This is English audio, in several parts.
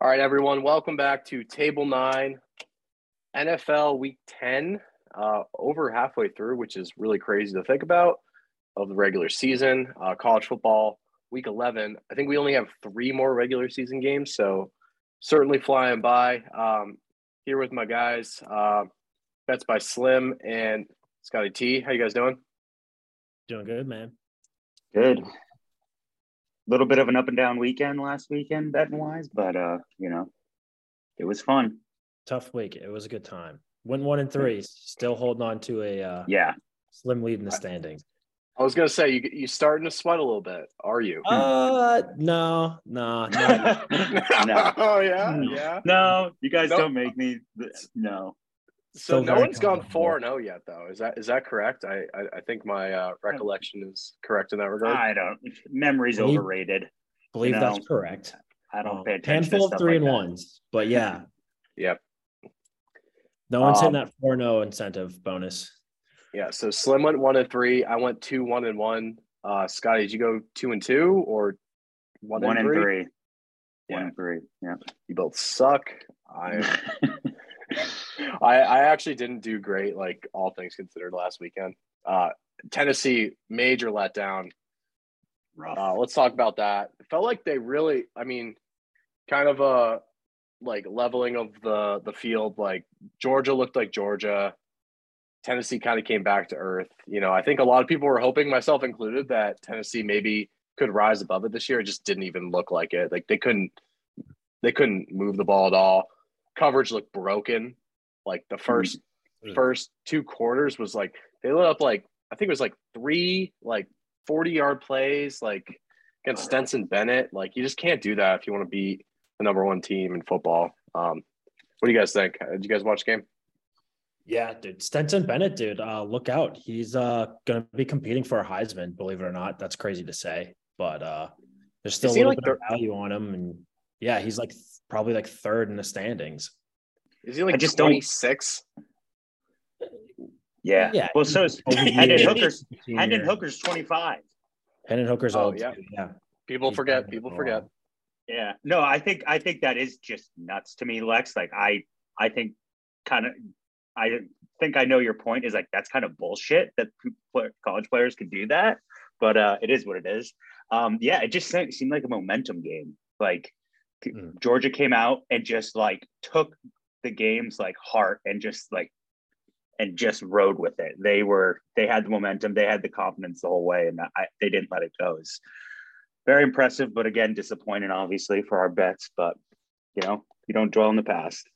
All right, everyone, welcome back to Table Nine, NFL Week 10, uh, over halfway through, which is really crazy to think about, of the regular season. Uh, college football, Week 11. I think we only have three more regular season games, so certainly flying by. Um, here with my guys, uh, Bets by Slim and Scotty T. How you guys doing? Doing good, man. Good little bit of an up and down weekend last weekend betting wise, but uh, you know, it was fun. Tough week. It was a good time. Went one and three, still holding on to a uh, yeah slim lead in the standings. I was gonna say you you starting to sweat a little bit. Are you? Uh, no, no, no. no. oh yeah, yeah. No, you guys don't make me. No. So no one's gone four and zero oh yet, though. Is that is that correct? I I, I think my uh, recollection is correct in that regard. I don't. Memory's believe, overrated. Believe you know, that's correct. I don't um, pay attention. Handful of three like and that. ones, but yeah. yep. No one's um, hitting that four zero oh incentive bonus. Yeah. So Slim went one and three. I went two one and one. Uh, Scotty, did you go two and two or one, one and, three? and three? Yeah. One and three. Yeah. You both suck. I I, I actually didn't do great, like all things considered, last weekend. Uh, Tennessee major letdown. Uh, let's talk about that. It felt like they really, I mean, kind of a like leveling of the the field. Like Georgia looked like Georgia. Tennessee kind of came back to earth. You know, I think a lot of people were hoping, myself included, that Tennessee maybe could rise above it this year. It just didn't even look like it. Like they couldn't they couldn't move the ball at all. Coverage looked broken. Like the 1st mm-hmm. first two quarters was like they lit up like I think it was like three like 40 yard plays like against Stetson Bennett. Like you just can't do that if you want to beat the number one team in football. Um, what do you guys think? Did you guys watch the game? Yeah, dude. Stetson Bennett, dude. Uh, look out. He's uh gonna be competing for a Heisman, believe it or not. That's crazy to say, but uh there's still a little like bit of value on him. And yeah, he's like th- probably like third in the standings. Is he like I just 26? Yeah. yeah. Well, so is Hendon Hooker's Hendon Hooker's 25. Hendon Hooker's oh, old. Yeah. yeah. People forget. People forget. Yeah. No, I think I think that is just nuts to me, Lex. Like I I think kind of I think I know your point is like that's kind of bullshit that college players could do that, but uh it is what it is. Um yeah, it just seemed like a momentum game. Like mm. Georgia came out and just like took the game's like heart and just like and just rode with it. They were they had the momentum, they had the confidence the whole way, and I, they didn't let it go. It's very impressive, but again, disappointing obviously for our bets. But you know, you don't dwell in the past.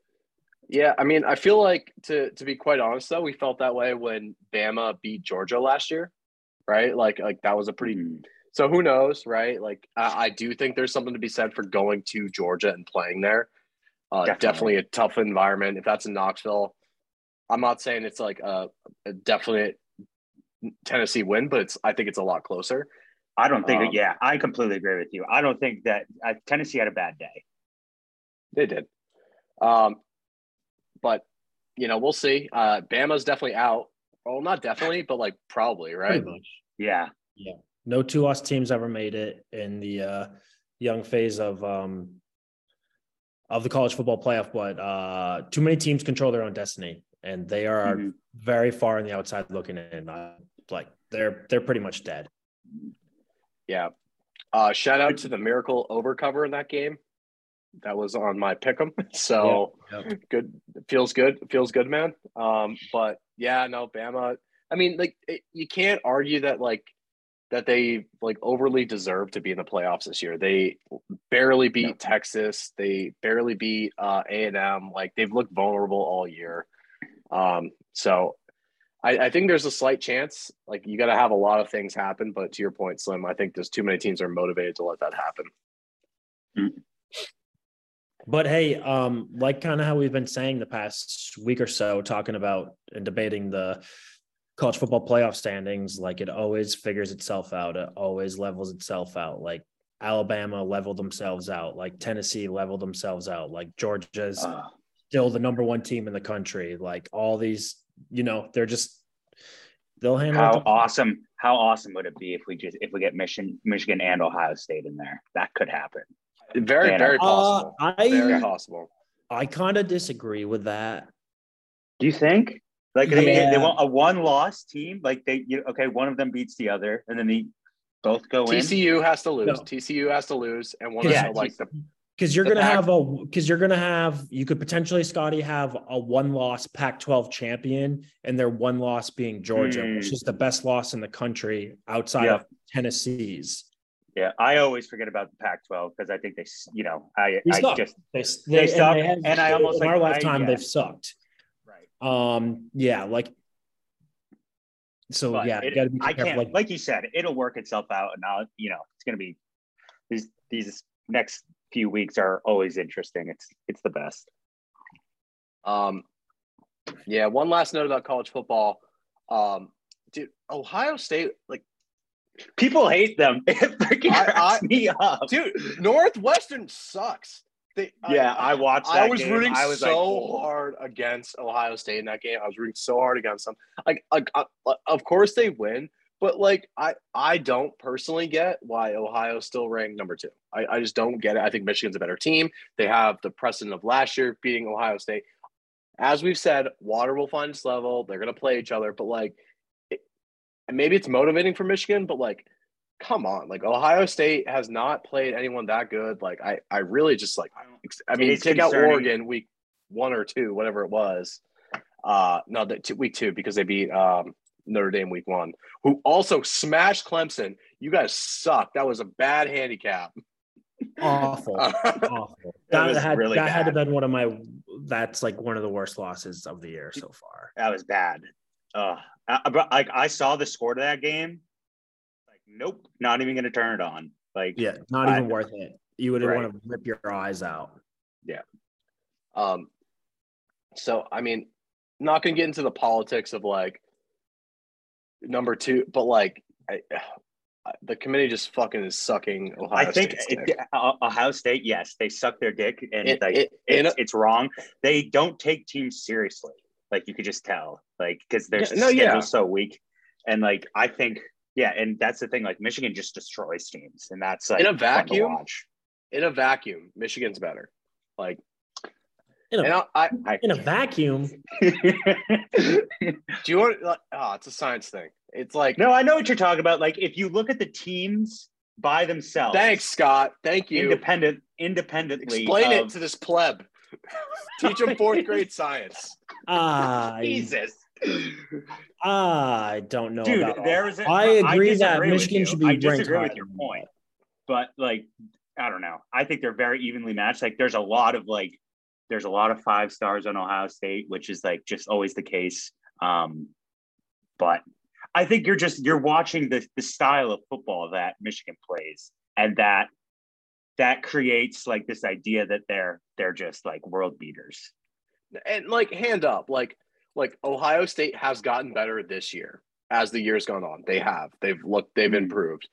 Yeah, I mean, I feel like to to be quite honest though, we felt that way when Bama beat Georgia last year, right? Like like that was a pretty. Mm-hmm. So who knows, right? Like I, I do think there's something to be said for going to Georgia and playing there uh, definitely. definitely. a tough environment. If that's in Knoxville, I'm not saying it's like a, a definite Tennessee win, but it's I think it's a lot closer. I don't think. Um, yeah, I completely agree with you. I don't think that uh, Tennessee had a bad day. They did, um, but you know we'll see. Uh, Bama's definitely out. Well, not definitely, but like probably right. Yeah, yeah. No two us teams ever made it in the uh, young phase of um, of the college football playoff, but uh, too many teams control their own destiny, and they are mm-hmm. very far on the outside looking in. Uh, like they're they're pretty much dead. Yeah. Uh, shout out to the miracle over cover in that game. That was on my pick'em, so yeah, yeah. good. Feels good. Feels good, man. Um, but yeah, no, Bama. I mean, like it, you can't argue that like that they like overly deserve to be in the playoffs this year. They barely beat no. Texas. They barely beat uh, A and M. Like they've looked vulnerable all year. Um, so I, I, think there's a slight chance. Like you got to have a lot of things happen. But to your point, Slim, I think there's too many teams are motivated to let that happen. But hey, um, like kind of how we've been saying the past week or so, talking about and debating the college football playoff standings, like it always figures itself out. It always levels itself out. Like Alabama leveled themselves out. Like Tennessee leveled themselves out. Like Georgia's uh, still the number one team in the country. Like all these, you know, they're just they'll handle. How awesome! How awesome would it be if we just if we get Michigan, Michigan and Ohio State in there? That could happen. Very, Yeah. very Uh, possible. I very possible. I kind of disagree with that. Do you think? Like I mean, Yeah. they want a one-loss team. Like they, you okay, one of them beats the other, and then they both go in. TCU has to lose. No. TCU has to lose, and one Yeah, of the, like the Because you're gonna have a because you're gonna have you could potentially Scotty have a one loss Pac-12 champion and their one loss being Georgia, Mm. which is the best loss in the country outside Yeah. of Tennessee's. Yeah, I always forget about the Pac-12 because I think they, you know, I, We I suck. just They, They and suck, have- and I almost, in like, our I- lifetime yeah. they've sucked. Right. Um, yeah, like so. But yeah, it- got to be I can't, Like, like, you said, it'll work itself out, and now you know it's going to be these these next few weeks are always interesting. It's it's the best. Um, yeah. One last note about college football. Um, dude, Ohio State, like, People hate them. It freaking I- cracks I- me up. dude, Northwestern sucks. They, Yeah, I watched. That I was game. rooting I was so like, hard against Ohio State in that game. I was rooting so hard against them. Like, like, uh, of course they win, but like, I, I don't personally get why Ohio's still ranked number two. I, I just don't get it. I think Michigan's a better team. They have the precedent of last year beating Ohio State. As we've said, water will find its level. They're gonna play each other, but like, it, maybe it's motivating for Michigan, but like, come on, like Ohio State has not played anyone that good. Like, I, I really just like I It mean, is take out. Oregon week one or two, whatever it was. Uh, no, the, two, week two because they beat um, Notre Dame week one, who also smashed Clemson. You guys suck. That was a bad handicap. awful, awful. That That, was had really that had to bad. been one of my. That's like one of the worst losses of the year so far. That was bad. Uh, I, but, like I saw the score to that game. Like, nope, not even going to turn it on. Like, Yeah, not I- even worth it. You would Right. want to rip your eyes out. Yeah. Um, so I mean, not gonna get into the politics of like number two, but like I, the committee just fucking is sucking Ohio I think it, uh, Ohio State, yes, they suck their dick, and It- like it- it's, it- it's wrong. They don't take teams seriously. Like you could just tell, like because their Yeah, no, schedule's yeah. so weak, and like I think, yeah, and that's the thing. Like Michigan just destroys teams, and that's like In a fun to vacuum? watch. In a vacuum, Michigan's better. Like, In a, and I, I I, in a vacuum, do you want? Like, oh, it's a science thing. It's like, no, I know what you're talking about. Like if you look at the teams by themselves, thanks, Scott. Thank you. independent, independently. Explain it to this pleb. Teach him fourth grade science. I Jesus. I don't know. dude about all there that. was a, I agree that disagree with Michigan you. should be i ranked disagree with your point but like i don't know i think they're very evenly matched like there's a lot of like there's a lot of five stars on ohio state which is like just always the case um but i think you're just you're watching the the style of football that michigan plays and that that creates like this idea that they're they're just like world beaters And like, hand up, like, like Ohio State has gotten better this year as the years gone on. They have. They've looked. They've Mhm. improved.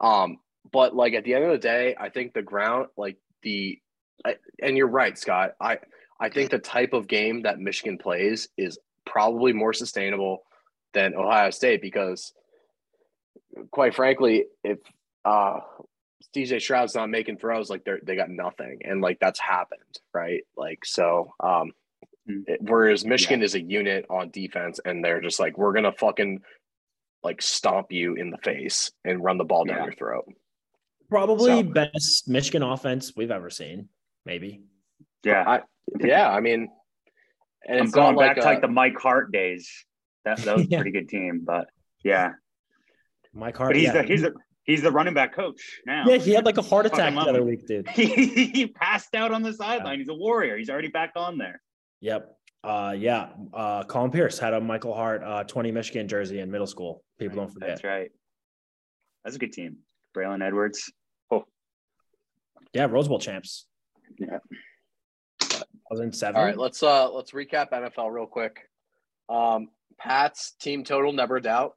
Um, but like at the end of the day, I think the ground, like the, I, and you're right, Scott. I I think the type of game that Michigan plays is probably more sustainable than Ohio State because, quite frankly, if uh, CJ Stroud's not making throws, like they're they got nothing, and like that's happened, right? Like so, um, Mm-hmm. whereas Michigan is a unit on defense, and they're just like we're gonna fucking like stomp you in the face and run the ball down Yeah. your throat. Probably So- best Michigan offense we've ever seen. Maybe. yeah I, yeah, I mean, and i'm it's going back like, to like uh, the mike hart days that, that was a pretty good team but yeah Mike Hart. But he's yeah. the he's the he's the running back coach now. yeah, he had like a heart attack the other week, dude. he, he passed out on the sideline. He's a warrior. He's already back on there. Yep. Uh, yeah. Uh, Colin Pierce had a Michael Hart uh, 20 Michigan jersey in middle school. People don't forget. That's right. That's a good team. Braylon Edwards. Oh, Yeah, Rose Bowl champs. Yeah. 2007. All right, let's uh let's recap NFL real quick. Um, Pat's team total never doubt.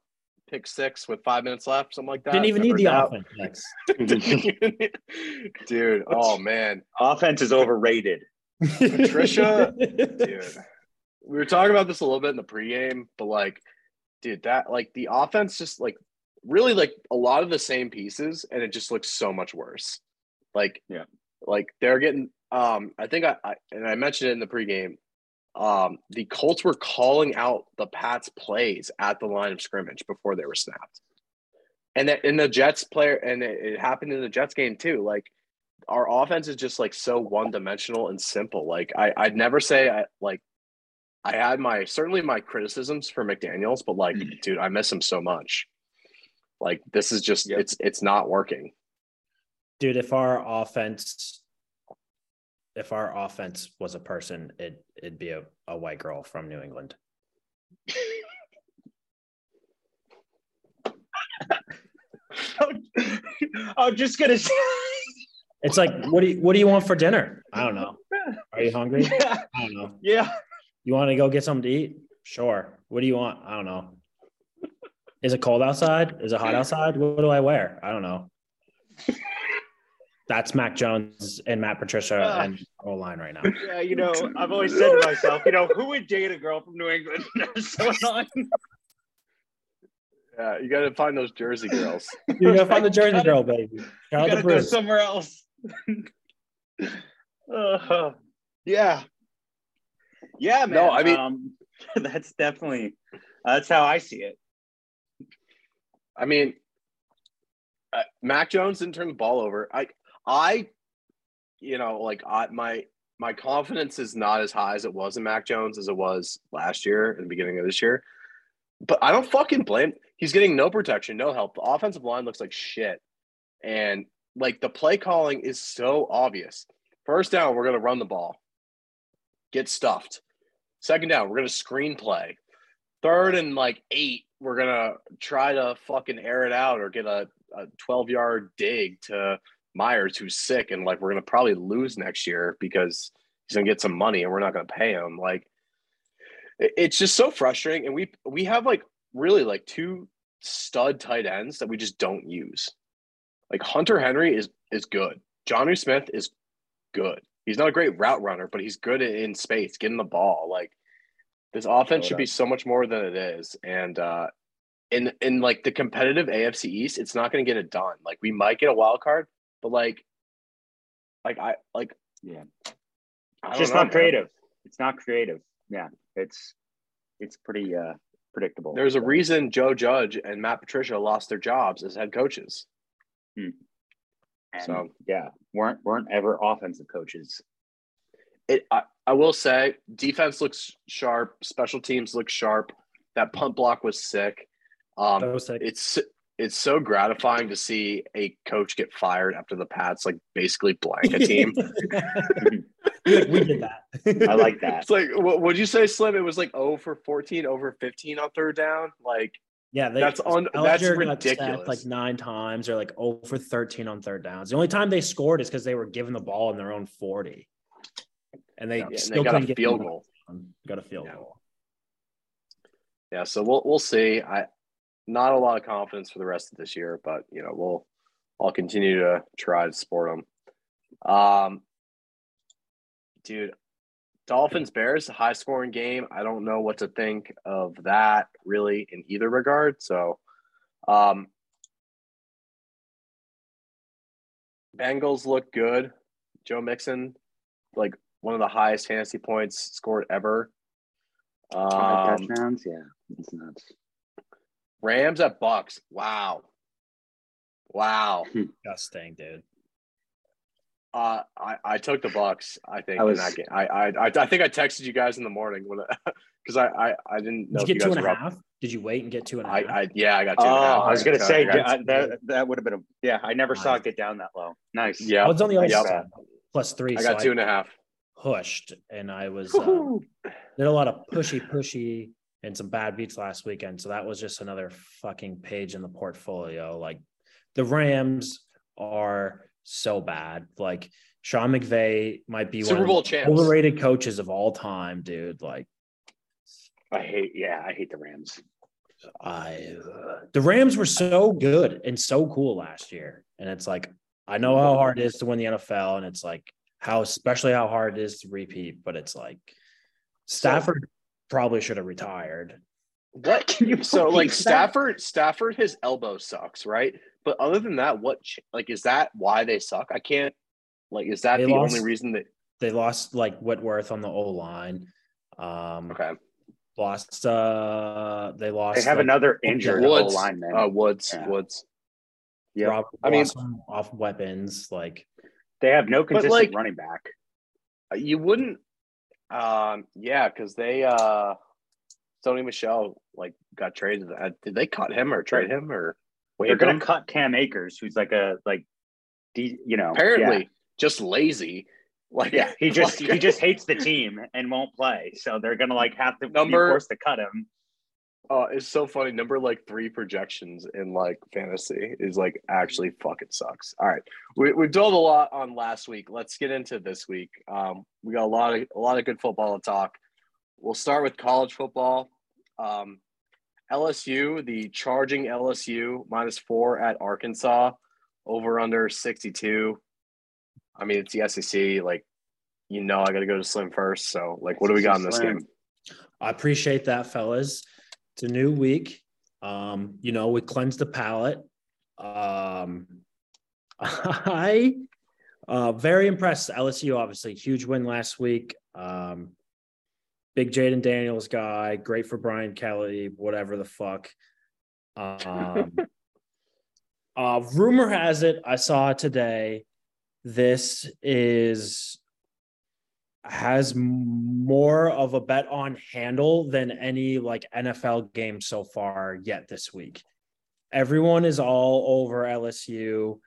Pick six with five minutes left, something like that. Didn't even need Never the doubt. offense. Dude, oh man, offense is overrated. Patricia- dude. We were talking about this a little bit in the pregame, but like, dude, that like the offense just like really like a lot of the same pieces, and it just looks so much worse. Like, Yeah. Like they're getting. Um, I think I, I and I mentioned it in the pregame. Um, the Colts were calling out the Pats plays at the line of scrimmage before they were snapped, and that in the Jets player, and it, it happened in the Jets game too. Like our offense is just like so one dimensional and simple. Like I, I'd never say I like. I had my certainly my criticisms for McDaniels, but like, mm-hmm. dude, I miss him so much. Like this is just Yep. it's it's not working. Dude, if our offense if our offense was a person, it it'd be a, a white girl from New England. I'm just gonna say. It's like, what do you what do you want for dinner? I don't know. Are you hungry? yeah, I don't know. yeah. You want to go get something to eat? Sure. What do you want? I don't know. Is it cold outside? Is it hot outside? What do I wear? I don't know. That's Mac Jones and Matt Patricia Ah. and O line right now. Yeah, you know, I've always said to myself, you know, who would date a girl from New England? That's so annoying. Yeah, you got to find those Jersey girls. You gotta find the Jersey girl, baby. Shout You gotta go somewhere else. Uh, yeah. Yeah, man. No, I mean- um, that's definitely that's how I see it. I mean, uh, Mac Jones didn't turn the ball over. I, I, you know, like I, my my confidence is not as high as it was in Mac Jones as it was last year and the beginning of this year. But I don't fucking blame. He's getting no protection, no help. The offensive line looks like shit, and like the play calling is so obvious. First down, we're gonna run the ball, get stuffed. Second down, we're gonna screen play. Third and like eight, we're gonna try to fucking air it out or get a, a 12 yard dig to Meyers who's sick and like we're gonna probably lose next year because he's gonna get some money and we're not gonna pay him. Like it's just so frustrating. And we we have like really like two stud tight ends that we just don't use. Like Hunter Henry is is good. Jonnu Smith is good. He's not a great route runner, but he's good in- space, getting the ball. Like this offense should be so much more than it is. And uh in in like the competitive AFC East, it's not gonna get it done. Like we might get a wild card, but like like I like Yeah. I It's just know, not man. creative. It's not creative. Yeah. It's it's pretty uh predictable. There's a reason Joe Judge and Matt Patricia lost their jobs as head coaches. And, so- yeah, weren't weren't ever offensive coaches. It I, I will say defense looks sharp, special teams look sharp. That punt block was sick. Um That was sick. it's it's so gratifying to see a coach get fired after the Pats like basically blank a team. Like, we did that. I like that. it's like what would you say, Slim? It was like 0 for 14, over 15 on third down. Like Yeah, they, That's un- that's Ehlinger got sacked ridiculous. like nine times. Or like oh for thirteen on third downs. The only time they scored is because they were given the ball in their own forty, and they yeah, and still they got a field goal. Got a field Yeah. goal. Yeah, so we'll we'll see. I not a lot of confidence for the rest of this year, but you know we'll I'll continue to try to support them. Um, dude, Dolphins Bears high scoring game. I don't know what to think of that really in either regard. So, um, Bengals look good. Joe Mixon, like one of the highest fantasy points scored ever. Five Um, touchdowns. Yeah, it's nuts. Rams at Bucks. Wow. Wow. Disgusting, dude. Uh, I, I took the Bucks. I think I was- in that game. I, I I I think I texted you guys in the morning when because I, I I didn't know Did you if get you two guys and were a up. Did you wait and get two and a half? I, I yeah I got two. Oh, and a half. I was gonna got- say I got- that that would have been a yeah. I never saw it get down that low. Nice. yeah I was on the other Yep. side, plus three. I got so two and a half. pushed, and I was uh, did a lot of pushy, pushy, and some bad beats last weekend. So that was just another fucking page in the portfolio. Like the Rams are so bad. Like Sean McVay might be Super one Bowl of the champs. overrated coaches of all time, dude. Like I hate. Yeah, I hate the Rams. I, the Rams were so good and so cool last year, and it's like I know how hard it is to win the NFL, and it's like how especially how hard it is to repeat. But it's like Stafford probably should have retired. What Can you so like? Stafford Stafford his elbow sucks right, but other than that, what ch- like is that why they suck? I can't Like, is that They the lost- only reason that? They lost like Whitworth on the O line. Um, Okay, lost. Uh, they lost. They have like, another injured O Woods, lineman. uh, Woods, Yeah. Woods. Yeah. Rob, I mean- off weapons. Like they have no consistent like- running back. You wouldn't. Um, yeah, because they uh, Sony Michel like got traded. Uh, did they cut him or trade him or? They're gonna cut Cam Akers, who's like a like, de- you know, apparently just lazy. Like Yeah, he just like- he just hates the team and won't play. So they're gonna like have to Number- be forced to cut him. Uh, it's so funny. Number like three projections in like fantasy is like actually fucking sucks. All right, we we've done a lot on last week. Let's get into this week. Um, we got a lot of a lot of good football to talk. We'll start with college football. Um, LSU, the charging LSU minus four at Arkansas, over under sixty two. I mean, it's the SEC. Like, you know, I got to go to Slim first. So, like, what do we got in this Slim. game? I appreciate that, fellas. It's a new week. Um, you know, we cleanse the palate. Um, I uh very impressed. LSU, obviously, huge win last week. Um, big Jayden Daniels guy, great for Brian Kelly, whatever the fuck. Um, uh, rumor has it, I saw it today. This is has more of a bet on handle than any like NFL game so far yet this week. Everyone is all over LSU.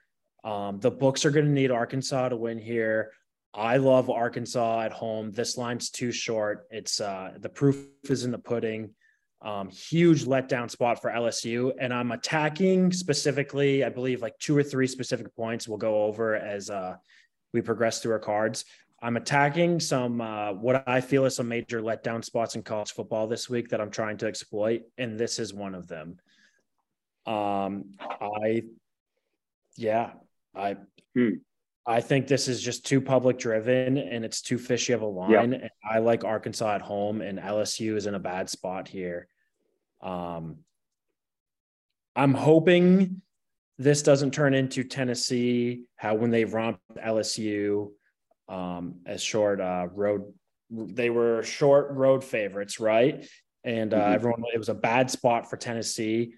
Um, the books are going to need Arkansas to win here. I love Arkansas at home. This line's too short. It's uh, the proof is in the pudding. Um, huge letdown spot for LSU, and I'm attacking specifically. I believe like two or three specific points we'll go over as uh, we progress through our cards. I'm attacking some uh, what I feel is some major letdown spots in college football this week that I'm trying to exploit, and this is one of them. Um, I, yeah, I, Hmm. I think this is just too public driven and it's too fishy of a line. And I like Arkansas at home, and LSU is in a bad spot here. Um, I'm hoping this doesn't turn into Tennessee, how when they romped LSU um, as short uh, road, they were short road favorites, right? And uh, Mhm. everyone, it was a bad spot for Tennessee.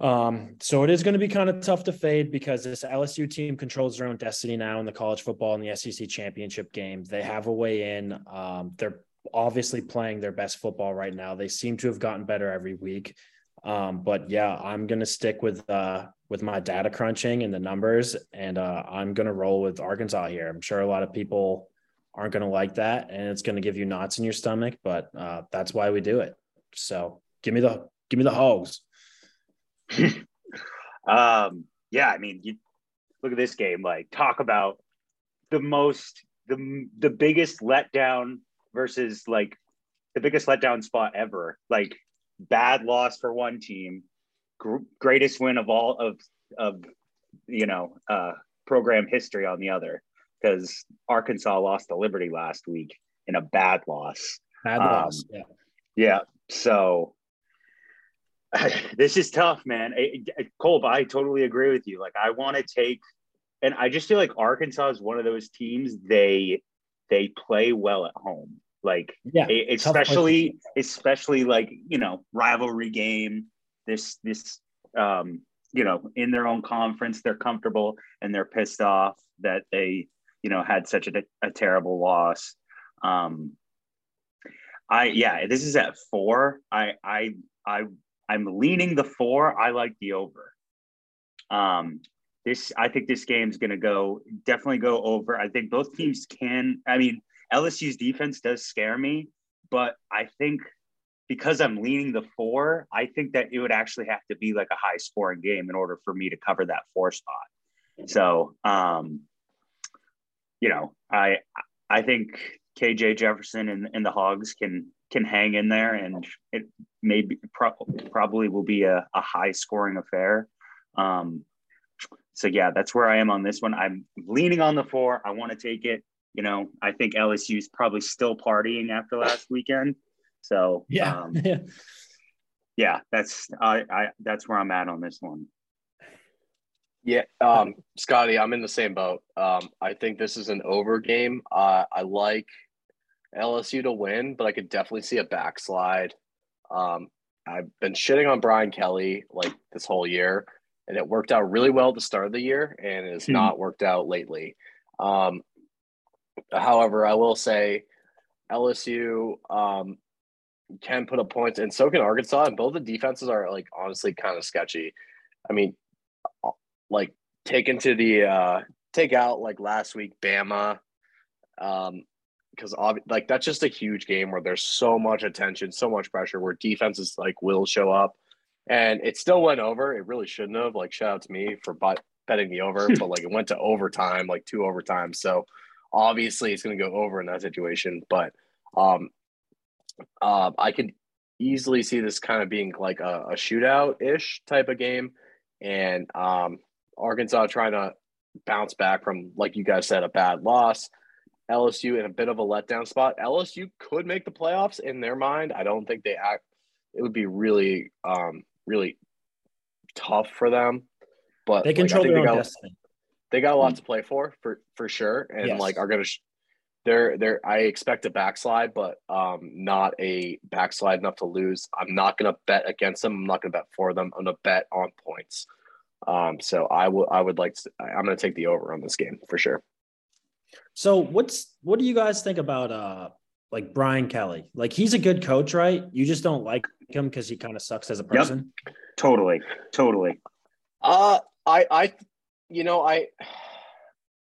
Um, so it is going to be kind of tough to fade because this LSU team controls their own destiny now in the college football and the SEC championship game. They have a way in. Um, they're obviously playing their best football right now. They seem to have gotten better every week. Um, but yeah, I'm gonna stick with uh with my data crunching and the numbers, and uh, I'm gonna roll with Arkansas here. I'm sure a lot of people aren't gonna like that, and it's gonna give you knots in your stomach, but uh, that's why we do it. So give me the give me the hogs. Um, yeah, I mean, you look at this game. Like, talk about the most, the the biggest letdown versus like the biggest letdown spot ever. Like, bad loss for one team, gr- greatest win of all of of you know uh, program history on the other. Because Arkansas lost to Liberty last week in a bad loss. Bad Um, loss. Yeah. Yeah. So this is tough, man. I, I- Cole, I totally agree with you. Like, I want to take, and I just feel like Arkansas is one of those teams. They they play well at home. Like, Yeah. tough place to especially especially like you know rivalry game. This this um you know in their own conference, they're comfortable and they're pissed off that they you know had such a, a terrible loss. Um, I yeah, this is at four. I I I I'm leaning the four. I like the over. Um, this I think this game's gonna go definitely go over. I think both teams can. I mean, LSU's defense does scare me, but I think because I'm leaning the four, I think that it would actually have to be like a high scoring game in order for me to cover that four spot. So, um, you know, I I think KJ Jefferson and, and the Hogs can can hang in there, and it maybe pro- probably will be a, a high scoring affair. Um, so yeah, that's where I am on this one. I'm leaning on the four. I want to take it. You know, I think LSU is probably still partying after last weekend. So Yeah. um, yeah, that's I, I that's where I'm at on this one. Yeah, um, Scotty, I'm in the same boat. Um, I think this is an over game. Uh, I like LSU to win, but I could definitely see a backslide. Um, I've been shitting on Brian Kelly like this whole year, and it worked out really well at the start of the year, and it has Hmm. not worked out lately. Um, however, I will say LSU um, can put up points, and so can Arkansas, and both the defenses are like honestly kind of sketchy. I mean, uh, like take into the uh, take out like last week Bama, um, because ob- like that's just a huge game where there's so much attention, so much pressure, where defenses like will show up, and it still went over. It really shouldn't have. Like shout out to me for betting the over, but like it went to overtime, like two overtime. So obviously it's going to go over in that situation, but um, uh, I could easily see this kind of being like a, a shootout ish type of game, and um, Arkansas trying to bounce back from, like you guys said, a bad loss. LSU in a bit of a letdown spot. LSU could make the playoffs in their mind. I don't think they act. It would be really, um, really tough for them. But They like, control think their they own got, destiny. they got a lot to play for, for for sure, and Yes. like are gonna. Sh- they're they're. I expect a backslide, but um, not a backslide enough to lose. I'm not gonna bet against them. I'm not gonna bet for them. I'm gonna bet on points. Um, so I will. I would like. To, I'm gonna take the over on this game for sure. So what's what do you guys think about uh like Brian Kelly? Like he's a good coach, right? You just don't like him because he kind of sucks as a person. Totally, totally. Uh, I, I, you know, I,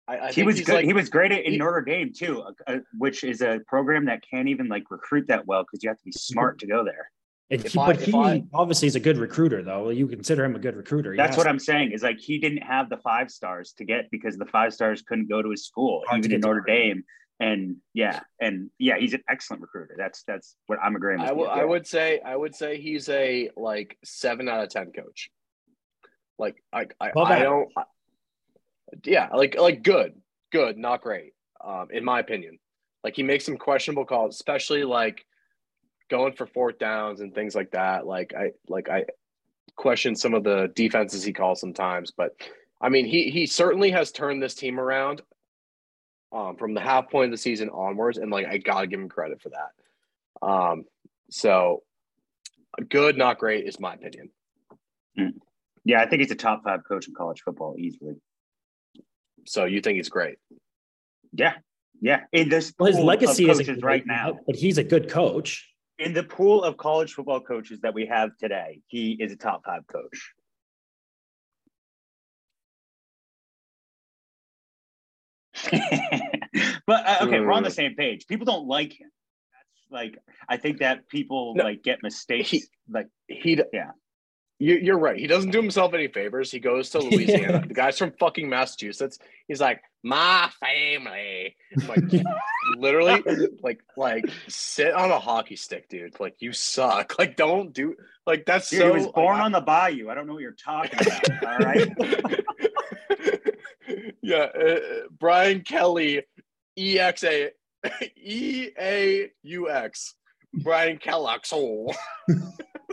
I, I he was he's good. like- he was great at, in he- Notre Dame too, uh, uh, which is a program that can't even like recruit that well because you have to be smart to go there. And he- I- but he I- obviously is a good recruiter, though. You consider him a good recruiter. That's has what to. I'm saying. Is like he didn't have the five stars to get because the five stars couldn't go to his school, Hard to even in get Notre recruit. Dame. And yeah, and yeah, he's an excellent recruiter. That's that's what I'm agreeing with. I you, would, I would say, I would say he's a like seven out of ten coach. Like, I, I, Above I don't. I- yeah, like, like good, good, not great. Um, in my opinion, like he makes some questionable calls, especially like going for fourth downs and things like that. Like, I, like I question some of the defenses he calls sometimes, but I mean, he he certainly has turned this team around. Um, from the half point of the season onwards, and like I gotta give him credit for that. Um, so good, not great, is my opinion. Yeah, I think he's a top five coach in college football easily. So you think he's great? Yeah, yeah. In this Well, his legacy is right now, but he's a good coach. In the pool of college football coaches that we have today, he is a top five coach. but uh, okay, we're on the same page. People don't like him. That's like I think that people No, like get mistakes. he- like He, Yeah. You, you're right. He doesn't do himself any favors. He goes to Louisiana. the guy's from fucking Massachusetts. He's like, my family. I'm like, literally, like, like sit on a hockey stick, dude. Like, you suck. Like, don't do like that's dude, so. he was born like, on the bayou. I don't know what you're talking about. all right. yeah, uh, Brian Kelly, E X A E A U X. Brian Kellogg's hole.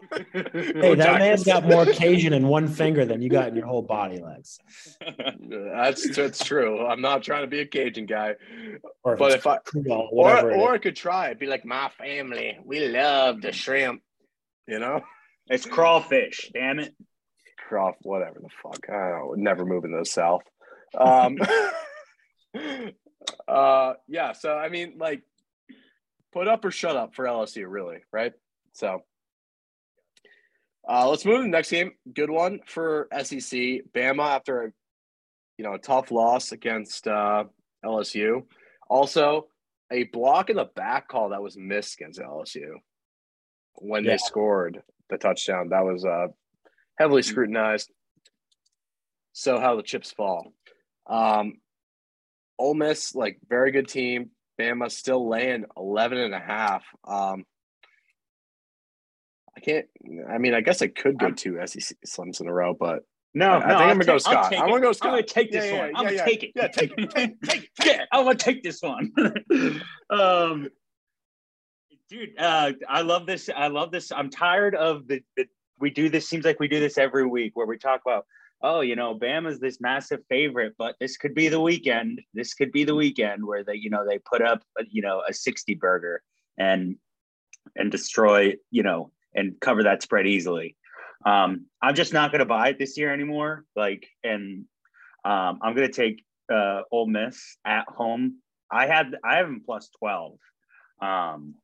Hey, that man's got more Cajun in one finger than you got in your whole body, Lex. That's that's true. I'm not trying to be a Cajun guy, Or but if I Creole, or or I could try it'd be like my family. We love the shrimp, you know. It's crawfish. Damn it. Croft, whatever the fuck. I don't. Never moving to the south. Um, uh, yeah. So I mean, like, put up or shut up for LSU, really, right? So, uh, let's move to the next game. Good one for SEC. Bama after a you know a tough loss against uh, LSU. Also, a block in the back call that was missed against LSU when Yeah. they scored the touchdown. That was uh, heavily scrutinized. So how the chips fall. Um, Ole Miss, like very good team. Bama still laying 11 and a half. Um, can't, I mean, I guess I could go two SEC slims in a row, but No, I no, think I'm gonna go take- Scott. I'm gonna go Scott. I'm gonna take this Yeah, one. yeah, I'm gonna yeah. take it. Yeah, take it. Take, take, yeah, I'm gonna take this one. um, dude, uh, I love this. I love this. I'm tired of the, the. We do this. Seems like we do this every week, where we talk about oh, you know, Bama's this massive favorite, but this could be the weekend. This could be the weekend where they, you know, they put up, you know, a 60 burger and and destroy, you know, and cover that spread easily. Um, I'm just not going to buy it this year anymore. Like, and um, I'm going to take uh, Ole Miss at home. I had I have them plus 12. Um,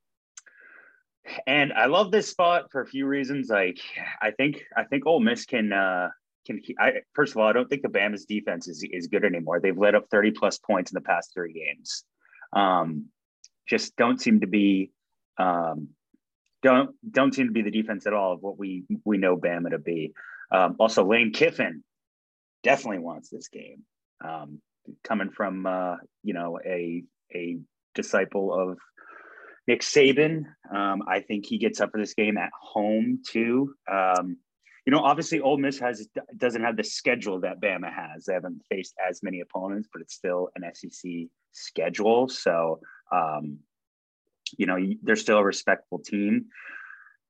and I love this spot for a few reasons. Like, I think I think Ole Miss can uh, can. I first of all, I don't think the Bama's defense is is good anymore. They've let up 30 plus points in the past three games. Um, just don't seem to be um, don't don't seem to be the defense at all of what we we know Bama to be. Um, also, Lane Kiffin definitely wants this game. Um, coming from uh, you know a a disciple of Nick Saban, um, I think he gets up for this game at home too. Um, you know, obviously, Ole Miss has doesn't have the schedule that Bama has. They haven't faced as many opponents, but it's still an SEC schedule. So um, you know they're still a respectful team.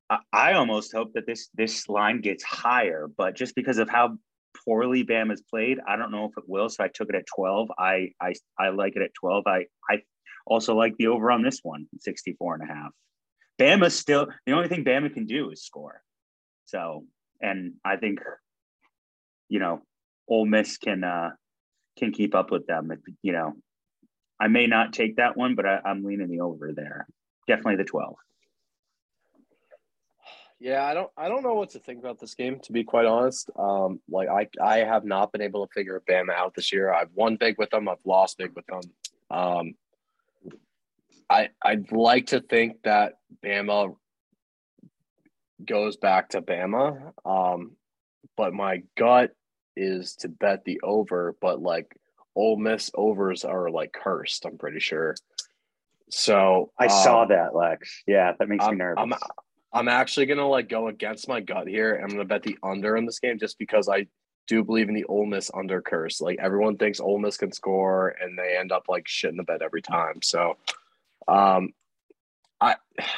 I, I almost hope that this this line gets higher, but just because of how poorly Bam has played, I don't know if it will. So I took it at 12. I I, I like it at 12. I I also like the over on this one, 64 and a half. Bama still the only thing Bama can do is score. So and I think you know Ole Miss can uh can keep up with them. You know, I may not take that one, but I, I'm leaning the over there. Definitely the 12. Yeah, I don't I don't know what to think about this game to be quite honest. Um, like I I have not been able to figure Bama out this year. I've won big with them, I've lost big with them. Um, I I'd like to think that Bama goes back to Bama. Um, but my gut is to bet the over, but like Ole Miss overs are like cursed. I'm pretty sure. So I um, saw that, Lex. Yeah, that makes I'm, me nervous. I'm, I'm actually gonna like go against my gut here. I'm gonna bet the under in this game just because I do believe in the Ole Miss under curse. Like everyone thinks Ole Miss can score, and they end up like shitting the bed every time. So, um, I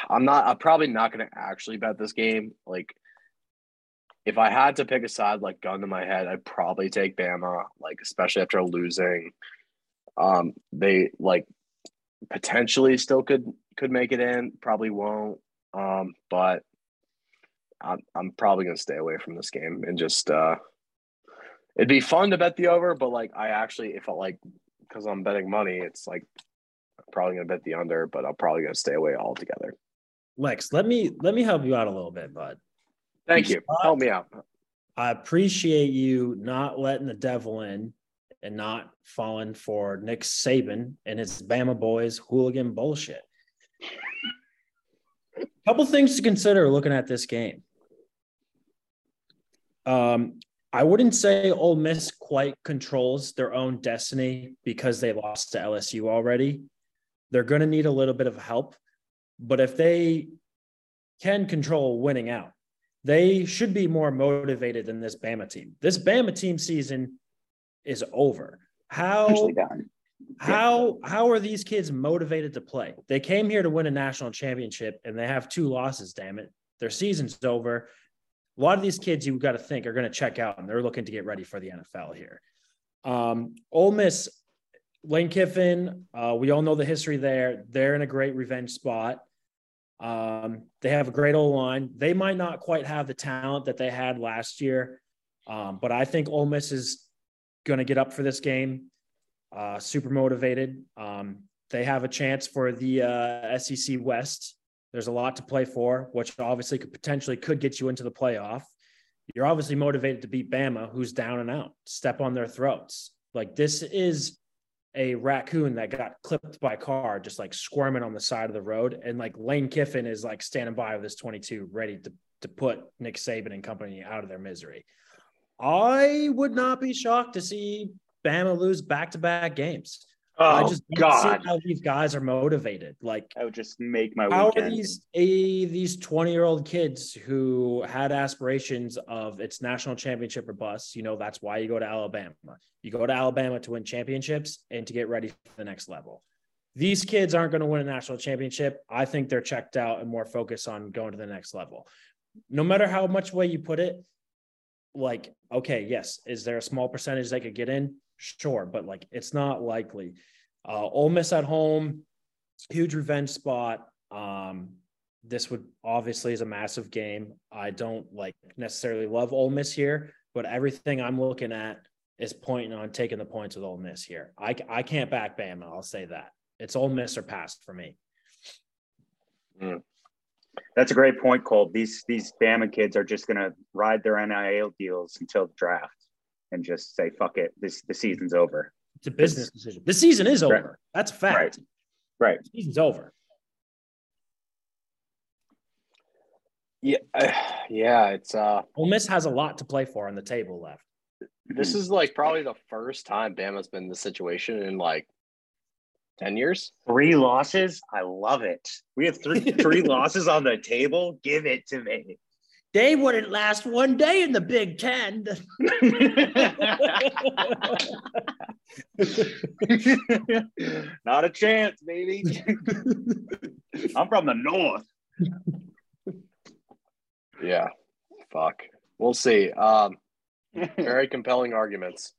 I'm not. I'm probably not gonna actually bet this game. Like if I had to pick a side, like gun to my head, I'd probably take Bama, like especially after losing. Um, they like potentially still could could make it in, probably won't. Um, but I'm I'm probably gonna stay away from this game and just uh, it'd be fun to bet the over, but like I actually if I like because I'm betting money, it's like I'm probably gonna bet the under, but I'm probably gonna stay away altogether. Lex, let me let me help you out a little bit, bud. Thank you. Help me out. I appreciate you not letting the devil in and not falling for Nick Saban and his Bama boys hooligan bullshit. Couple things to consider looking at this game. Um, I wouldn't say Ole Miss quite controls their own destiny because they lost to LSU already. They're going to need a little bit of help, but if they can control winning out, they should be more motivated than this Bama team. This Bama team season is over. How how how are these kids motivated to play? They came here to win a national championship and they have two losses, damn it. Their season's over. A lot of these kids you've got to think are going to check out and they're looking to get ready for the NFL here. Um, Ole Miss, Lane Kiffin, uh, we all know the history there. They're in a great revenge spot. Um, they have a great O line. They might not quite have the talent that they had last year, um, but I think Ole Miss is going to get up for this game. Uh, super motivated. Um, they have a chance for the uh, SEC West. There's a lot to play for, which obviously could potentially could get you into the playoff. You're obviously motivated to beat Bama, who's down and out. Step on their throats. Like this is a raccoon that got clipped by a car, just like squirming on the side of the road. And like Lane Kiffin is like standing by with his 22, ready to, to put Nick Saban and company out of their misery. I would not be shocked to see Bama lose back to back games. Oh I just God! how these guys are motivated. Like I would just make my. How weekend. are these a these twenty year old kids who had aspirations of its national championship or bust? You know that's why you go to Alabama. You go to Alabama to win championships and to get ready for the next level. These kids aren't going to win a national championship. I think they're checked out and more focused on going to the next level. No matter how much way you put it, like, okay, yes, is there a small percentage they could get in? Sure, but like it's not likely. Uh, Ole Miss at home, huge revenge spot. Um, this would obviously is a massive game. I don't like necessarily love Ole Miss here, but everything I'm looking at is pointing on taking the points with Ole Miss here. I, I can't back Bama. I'll say that it's Ole Miss or pass for me. Mm. That's a great point, Cole. These these Bama kids are just gonna ride their NIL deals until the draft and just say, "Fuck it, this the season's over." It's a business it's, decision. The season is over. Right. That's a fact. Right. Right. The season's over. Yeah, uh, yeah. It's uh. Ole Miss has a lot to play for on the table left. This is like probably the first time Bama's been in this situation in like 10 years? Three losses? I love it. We have three three losses on the table. Give it to me. They wouldn't last one day in the Big Ten. Not a chance, baby. I'm from the north. Yeah. Fuck. We'll see. Um, very compelling arguments.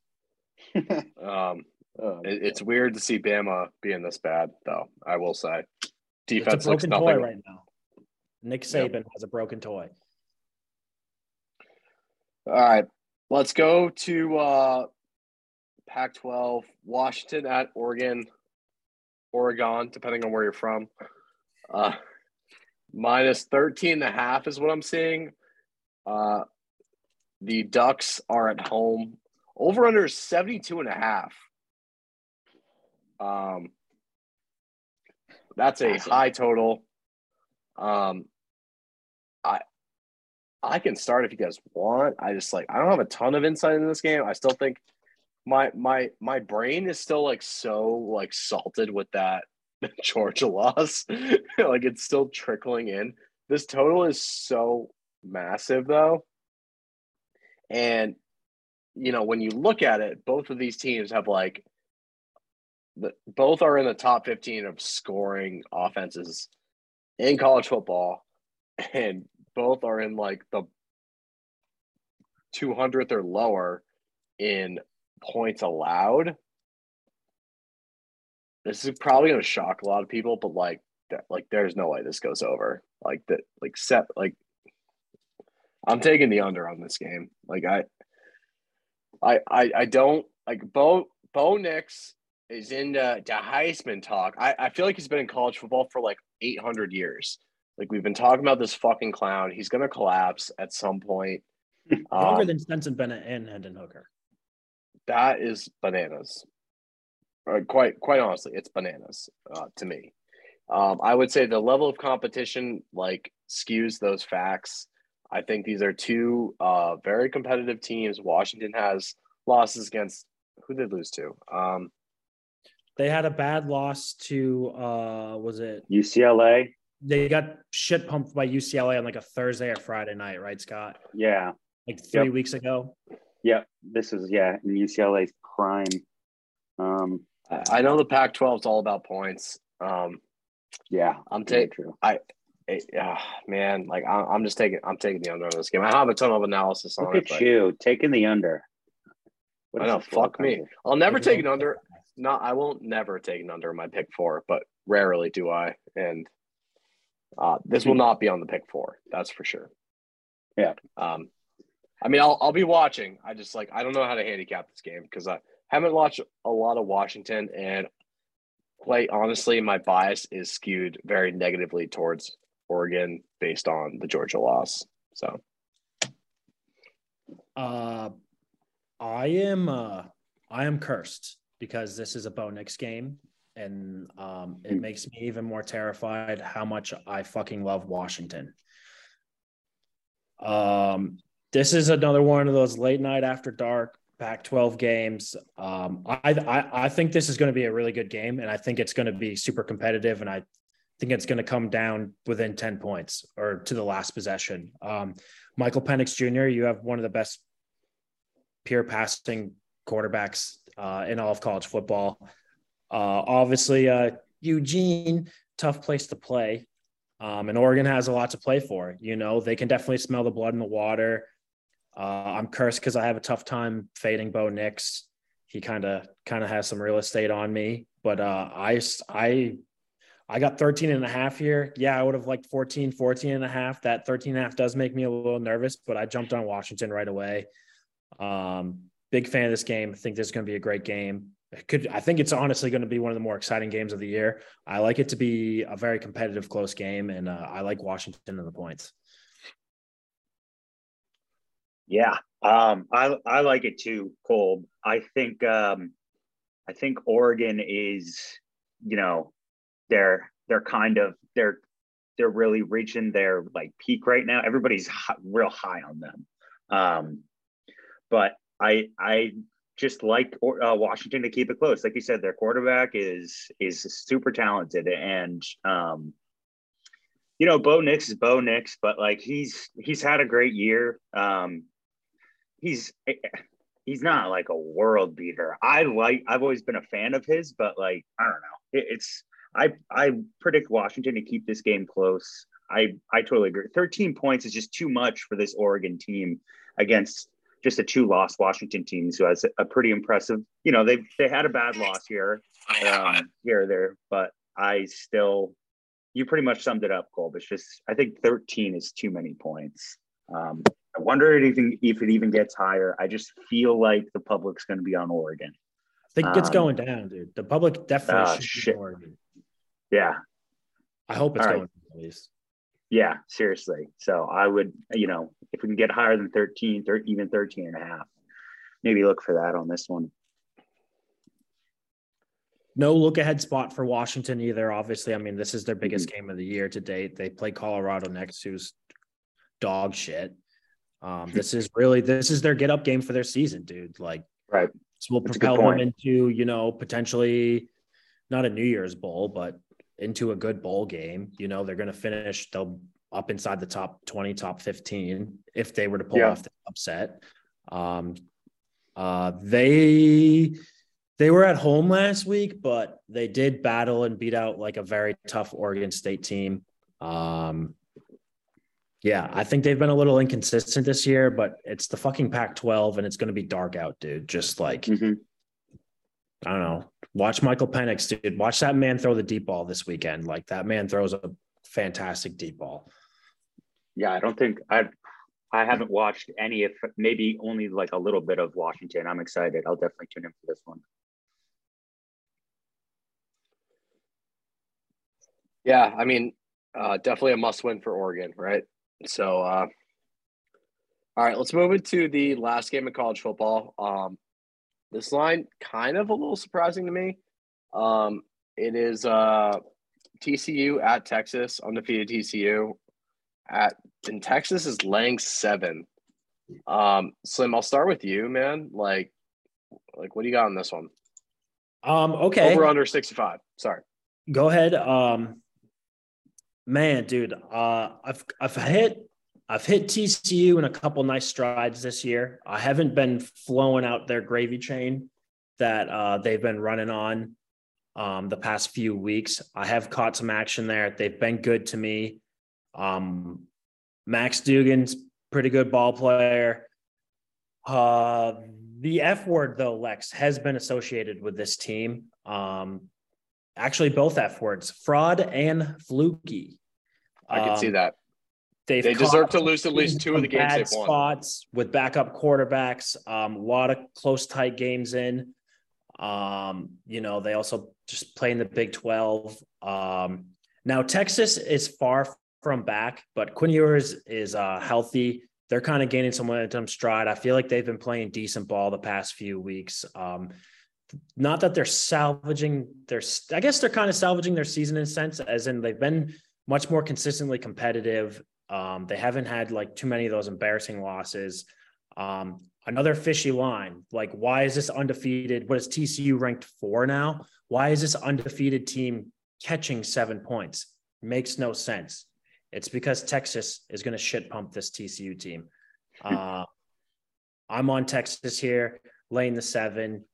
Um, Oh, it, it's weird to see Bama being this bad, though. I will say, defense it's a broken toy right now. Nick Saban yep. has a broken toy. All right, let's go to uh, Pac-12. Washington at Oregon, Oregon, depending on where you're from. Uh, minus 13 and a half is what I'm seeing. Uh, the Ducks are at home. Over under 72 and a half. Um, that's a awesome. high total. Um, I can start if you guys want. I just like I don't have a ton of insight in this game. I still think my my my brain is still like so like salted with that Georgia loss. like it's still trickling in. This total is so massive though. And you know, when you look at it, both of these teams have like the, both are in the top 15 of scoring offenses in college football and both are in like the 200th or lower in points allowed this is probably going to shock a lot of people but like that like there's no way this goes over like that like set like i'm taking the under on this game like i i i, I don't like bo bo nix is in the, the Heisman talk. I, I feel like he's been in college football for like 800 years. Like we've been talking about this fucking clown. He's going to collapse at some point. Longer um, than Stetson Bennett and Hendon Hooker. That is bananas. Uh, quite quite honestly, it's bananas uh, to me. Um, I would say the level of competition like skews those facts. I think these are two uh, very competitive teams. Washington has losses against who they lose to? Um, they had a bad loss to uh was it UCLA? They got shit pumped by UCLA on like a Thursday or Friday night, right, Scott? Yeah. Like three yep. weeks ago. Yep. This is yeah, in UCLA's prime. Um I know the Pac-12 is all about points. Um yeah, I'm taking I yeah, man, like I, am just taking I'm taking the under on this game. I have a ton of analysis on Look it. Look at you taking the under. What I know. Fuck me. I'll never take an under not I won't never take an under in my pick four, but rarely do I. And uh, this will not be on the pick four. That's for sure. Yeah. Um, I mean, I'll I'll be watching. I just like I don't know how to handicap this game because I haven't watched a lot of Washington, and quite honestly, my bias is skewed very negatively towards Oregon based on the Georgia loss. So, uh, I am uh, I am cursed because this is a Bo Nix game. And um, it hmm. makes me even more terrified how much I fucking love Washington. Um, this is another one of those late night after dark Pac 12 games. Um, I, I, I think this is going to be a really good game, and I think it's going to be super competitive. And I think it's going to come down within 10 points or to the last possession. Um, Michael Penix Jr., you have one of the best pure passing quarterbacks uh, in all of college football. Uh, obviously, uh, Eugene, tough place to play. Um, and Oregon has a lot to play for. You know, they can definitely smell the blood in the water. Uh, I'm cursed because I have a tough time fading Bo Nix. He kind of kind of has some real estate on me, but uh, I I I got 13 and a half here. Yeah, I would have liked 14, 14 and a half. That 13 and a half does make me a little nervous, but I jumped on Washington right away. Um, big fan of this game. I think this is going to be a great game. Could I think it's honestly going to be one of the more exciting games of the year. I like it to be a very competitive, close game, and uh, I like Washington and the points. Yeah, um, I I like it too, Cole. I think um, I think Oregon is, you know, they're they're kind of they're they're really reaching their like peak right now. Everybody's high, real high on them, um, but I I just like uh, Washington to keep it close. Like you said, their quarterback is is super talented, and um, you know, Bo Nix is Bo Nix, but like he's he's had a great year. Um, he's he's not like a world beater. I like I've always been a fan of his, but like I don't know. It, it's I I predict Washington to keep this game close. I I totally agree. 13 points is just too much for this Oregon team against just the two lost Washington teams who has a pretty impressive, you know, they've they had a bad loss here, um, here or there, but I still you pretty much summed it up, Cole. It's just I think 13 is too many points. Um, I wonder if it even if it even gets higher. I just feel like the public's going to be on Oregon. I think it's um, going down, dude. The public definitely uh, should be Oregon. Yeah. I hope it's All going right. at least. Yeah, seriously. So I would, you know, if we can get higher than 13, 13 even 13 and a half, maybe look for that on this one. No look ahead spot for Washington either. Obviously, I mean, this is their biggest mm-hmm. game of the year to date. They play Colorado next, who's dog shit. Um, this is really this is their get up game for their season, dude. Like, right. This will That's propel them into, you know, potentially not a New Year's bowl, but into a good bowl game. You know, they're going to finish. They'll up inside the top 20, top 15 if they were to pull yeah. off the upset. Um, uh, they they were at home last week, but they did battle and beat out like a very tough Oregon State team. Um, yeah, I think they've been a little inconsistent this year, but it's the fucking Pac 12 and it's going to be dark out, dude. Just like, mm-hmm. I don't know. Watch Michael Penix, dude. Watch that man throw the deep ball this weekend. Like, that man throws a fantastic deep ball. Yeah, I don't think I've I haven't watched any if maybe only like a little bit of Washington. I'm excited. I'll definitely tune in for this one. Yeah, I mean, uh, definitely a must win for Oregon, right? So, uh, all right, let's move into the last game of college football. Um, this line kind of a little surprising to me. Um, it is uh, TCU at Texas, undefeated TCU at in Texas is laying seven. Um, Slim, I'll start with you, man. Like, like what do you got on this one? Um, okay. Over under 65. Sorry. Go ahead. Um man, dude, uh I've I've hit I've hit TCU in a couple nice strides this year. I haven't been flowing out their gravy train that uh they've been running on um the past few weeks. I have caught some action there. They've been good to me. Um, Max Duggan's pretty good ball player. Uh, the F word though, Lex has been associated with this team. Um, actually, both F words, fraud and fluky. I can um, see that. They deserve to lose at least two of the games they've won. Spots with backup quarterbacks, um, a lot of close, tight games in. Um, you know, they also just play in the Big 12. Um, now, Texas is far from back, but Quinn Ewers is uh, healthy. They're kind of gaining some momentum stride. I feel like they've been playing decent ball the past few weeks. Um, not that they're salvaging their, I guess they're kind of salvaging their season in a sense, as in they've been much more consistently competitive. Um, they haven't had like too many of those embarrassing losses. Um, another fishy line. Like, why is this undefeated? What is TCU ranked for now? Why is this undefeated team catching seven points? Makes no sense. It's because Texas is going to shit pump this TCU team. Uh, I'm on Texas here, laying the seven.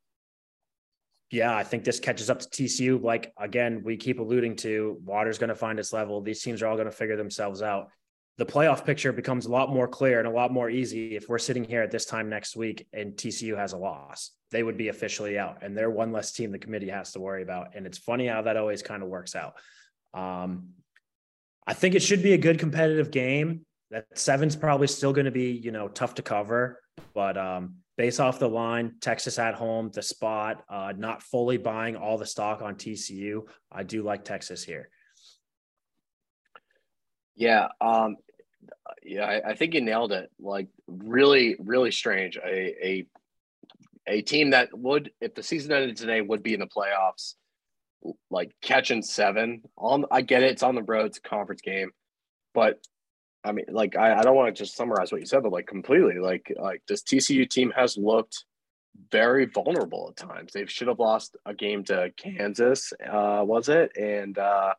Yeah, I think this catches up to TCU. Like again, we keep alluding to, water's going to find its level. These teams are all going to figure themselves out. The playoff picture becomes a lot more clear and a lot more easy if we're sitting here at this time next week and TCU has a loss. They would be officially out, and they're one less team the committee has to worry about. And it's funny how that always kind of works out. Um, I think it should be a good competitive game. That seven's probably still going to be, you know, tough to cover, but um, base off the line, Texas at home, the spot, uh, not fully buying all the stock on TCU. I do like Texas here. Yeah, um, yeah, I, I, think you nailed it. Like really, really strange. A, a a team that would, if the season ended today, would be in the playoffs. Like catching seven on, I get it. It's on the road. It's a conference game, but I mean, like I, I don't want to just summarize what you said, but like completely, like like this TCU team has looked very vulnerable at times. They should have lost a game to Kansas, uh, was it, and uh,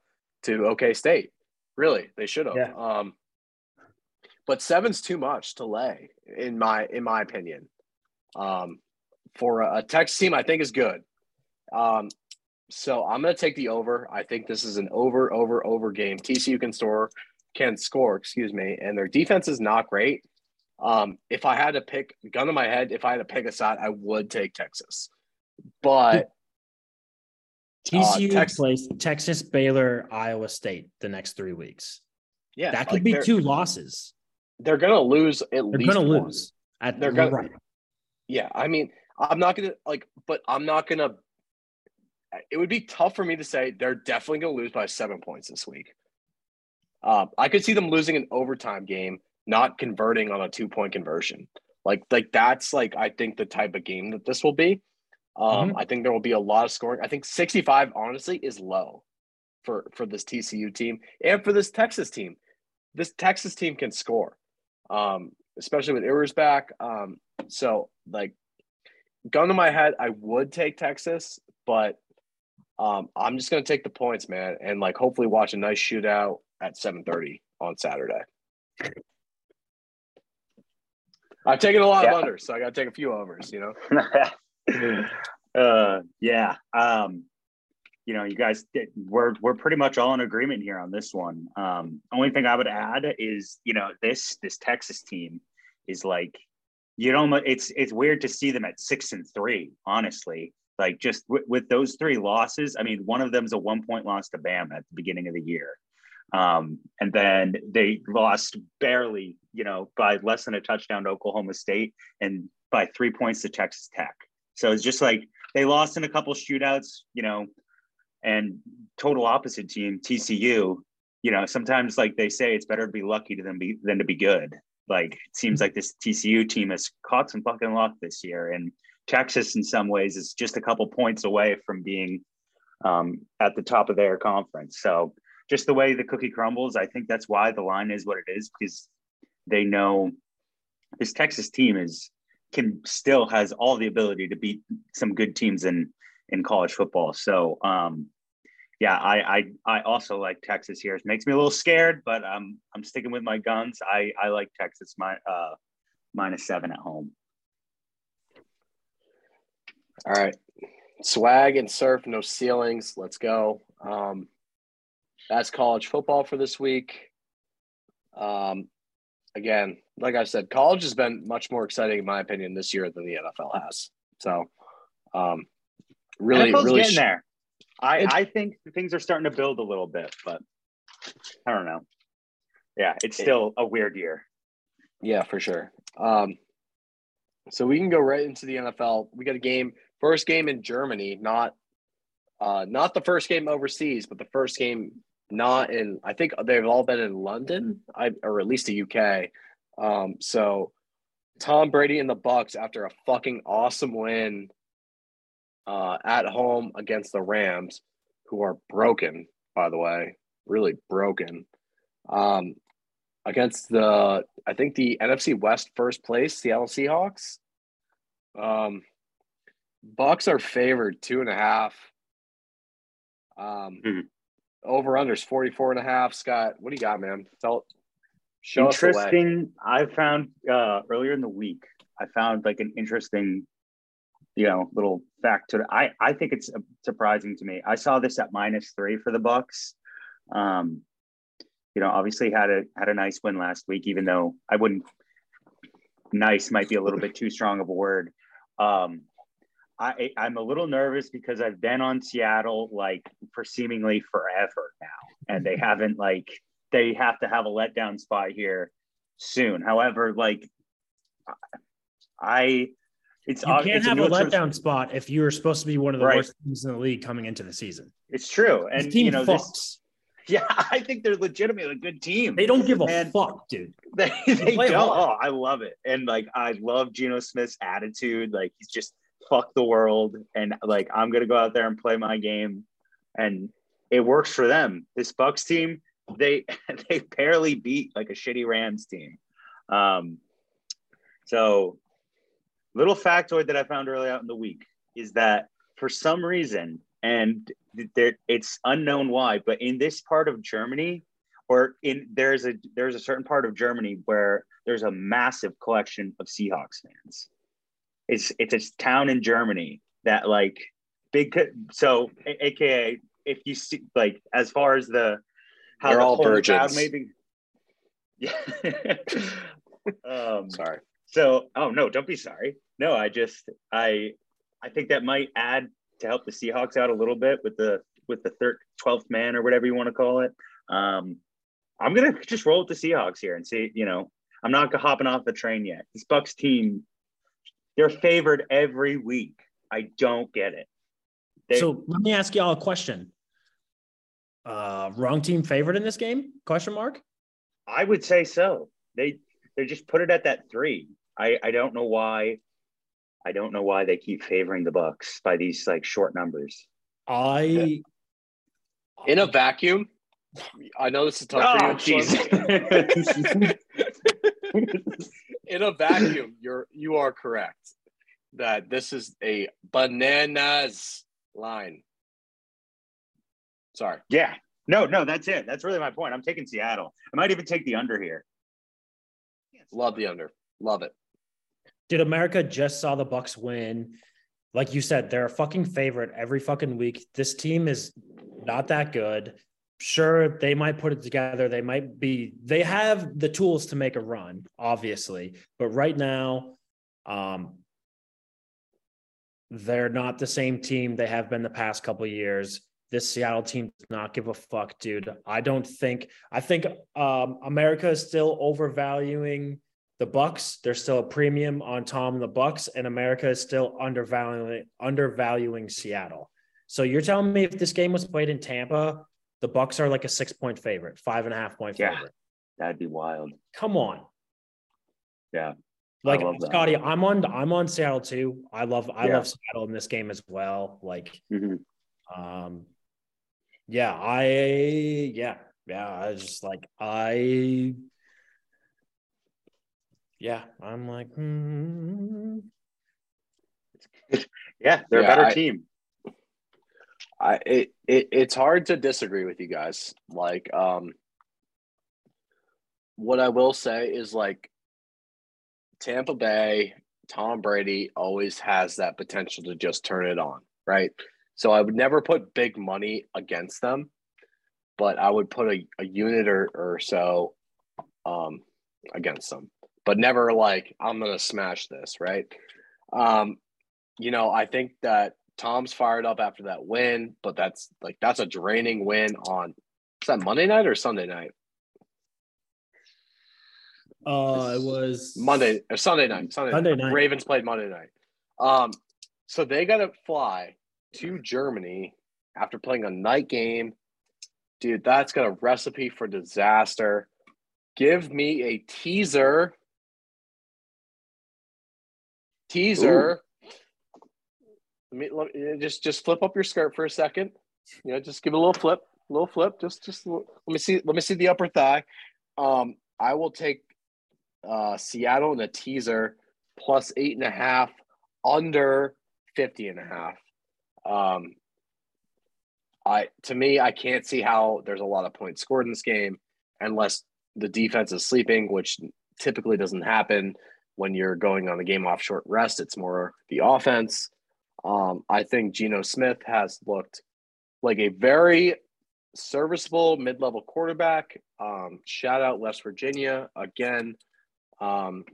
to OK State. Really, they should have. Yeah. Um, but seven's too much to lay in my in my opinion. Um, for a, a Texas team, I think is good. Um, so I'm going to take the over. I think this is an over, over, over game. TCU can score, can score, excuse me, and their defense is not great. Um, if I had to pick, gun to my head, if I had to pick a side, I would take Texas. But TCU uh, Tex- plays Texas, Baylor, Iowa State the next three weeks. Yeah, that could like be two losses. They're gonna lose at they're least. They're gonna one. lose. At, they're gonna. Right. Yeah, I mean, I'm not gonna like, but I'm not gonna. It would be tough for me to say they're definitely gonna lose by seven points this week. Uh, I could see them losing an overtime game, not converting on a two point conversion. Like, like that's like I think the type of game that this will be. Um, mm-hmm. I think there will be a lot of scoring. I think 65 honestly is low for for this TCU team and for this Texas team. This Texas team can score, um, especially with Ewers back. Um, so like, gun to my head, I would take Texas, but um, I'm just gonna take the points, man, and like hopefully watch a nice shootout at 7:30 on Saturday. I've taken a lot yeah. of unders, so I got to take a few overs. You know. uh, yeah. Um, you know, you guys, we're we're pretty much all in agreement here on this one. Um, only thing I would add is, you know, this this Texas team is like, you know, it's it's weird to see them at six and three. Honestly, like just w- with those three losses, I mean, one of them is a one point loss to Bam at the beginning of the year. Um, and then they lost barely, you know, by less than a touchdown to Oklahoma State and by three points to Texas Tech. So it's just like they lost in a couple shootouts, you know, and total opposite team, TCU, you know, sometimes like they say it's better to be lucky than be than to be good. Like it seems like this TCU team has caught some fucking luck this year. And Texas in some ways is just a couple points away from being um, at the top of their conference. So just the way the cookie crumbles, I think that's why the line is what it is because they know this Texas team is can still has all the ability to beat some good teams in in college football. So um, yeah, I, I I also like Texas here. It makes me a little scared, but um, I'm sticking with my guns. I I like Texas my uh, minus seven at home. All right, swag and surf, no ceilings. Let's go. Um, that's college football for this week. Um, again, like I said, college has been much more exciting in my opinion this year than the NFL has. So, um, really, NFL's really getting sh- there. I I think things are starting to build a little bit, but I don't know. Yeah, it's still a weird year. Yeah, for sure. Um, so we can go right into the NFL. We got a game, first game in Germany, not uh, not the first game overseas, but the first game not in. I think they've all been in London, or at least the UK. Um, so Tom Brady and the Bucs after a fucking awesome win uh, at home against the Rams, who are broken, by the way, really broken. Um, against the, I think the NFC West first place, Seattle Seahawks. Um, Bucs are favored two and a half. Um, mm-hmm. Over unders 44 and a half. Scott, what do you got, man? Show interesting. I found uh, earlier in the week, I found like an interesting, you know, little fact to. I, I think it's surprising to me. I saw this at minus three for the Bucs. Um, you know, obviously had a had a nice win last week, even though I wouldn't nice might be a little bit too strong of a word. Um, I, I'm a little nervous because I've been on Seattle like for seemingly forever now, and they mm-hmm. haven't like they have to have a letdown spot here soon. However, like I, it's You can't have a neutral- letdown spot if you're supposed to be one of the Right. worst teams in the league coming into the season. It's true, This and team you know fucks. this. Yeah, I think they're legitimately a good team. They don't give a And- fuck, dude. They, they play don't. Oh, I love it. And like I love Geno Smith's attitude. Like he's just fuck the world. And like I'm gonna go out there and play my game. And it works for them. This Bucs team, they they barely beat like a shitty Rams team. Um so little factoid that I found early out in the week is that for some reason, and there it's unknown why, but in this part of Germany, or in there's a there's a certain part of Germany where there's a massive collection of Seahawks fans. It's it's a town in Germany that like big so aka if you see like as far as the how They're the all virgins. may yeah um Sorry. so, oh no, don't be sorry. No, I just I I think that might add to help the Seahawks out a little bit with the with the third twelfth man or whatever you want to call it. Um, I'm gonna just roll with the Seahawks here and see. You know, I'm not hopping off the train yet. This Bucs team, they're favored every week. I don't get it. They, So let me ask y'all a question. Uh, wrong team favored in this game? Question mark. I would say so. They they just put it at that three. I I don't know why. I don't know why they keep favoring the Bucs by these like short numbers. I In a vacuum, I know this is tough Oh, for you. jeez. Sean. In a vacuum, you're you are correct that this is a bananas line. Sorry. yeah. No, no, that's it. That's really my point. I'm taking Seattle. I might even take the under here. Love the under. Love it. Did America just saw the Bucs win? Like you said, they're a fucking favorite every fucking week. This team is not that good. Sure, they might put it together. They might be, they have the tools to make a run, obviously. But right now, um, they're not the same team they have been the past couple years. This Seattle team does not give a fuck, dude. I don't think, I think um, America is still overvaluing the Bucs. There's still a premium on Tom the Bucs, and America is still undervaluing undervaluing Seattle. So you're telling me if this game was played in Tampa, the Bucs are like a six point favorite, five and a half point Yeah. favorite. That'd be wild. Come on. Yeah. Like love that. Scotty, I'm on I'm on Seattle too. I love I Yeah. love Seattle in this game as well. Like Mhm. um yeah, I yeah, yeah, I just like I yeah, I'm like hmm. Yeah, they're Yeah, a better I- team. I it, it it's hard to disagree with you guys. Like, um, what I will say is like Tampa Bay, Tom Brady always has that potential to just turn it on, right? So I would never put big money against them, but I would put a, a unit or, or so um, against them, but never like I'm gonna smash this, right? Um, you know, I think that Tom's fired up after that win, but that's like that's a draining win on is that Monday night or Sunday night? Uh, it was Monday or Sunday night. Sunday, Sunday night. night. Ravens played Monday night. Um, so they got to fly to Germany after playing a night game. Dude, that's got a recipe for disaster. Give me a teaser. Teaser. Let me, let me just just flip up your skirt for a second. You know, just give it a little flip, little flip. Just just let me see. Let me see the upper thigh. Um, I will take uh, Seattle in a teaser plus eight and a half under 50 and a half. Um, I to me, I can't see how there's a lot of points scored in this game unless the defense is sleeping, which typically doesn't happen when you're going on a game off short rest. It's more the offense. Um, I think Geno Smith has looked like a very serviceable mid-level quarterback. Um, shout out West Virginia again. Um,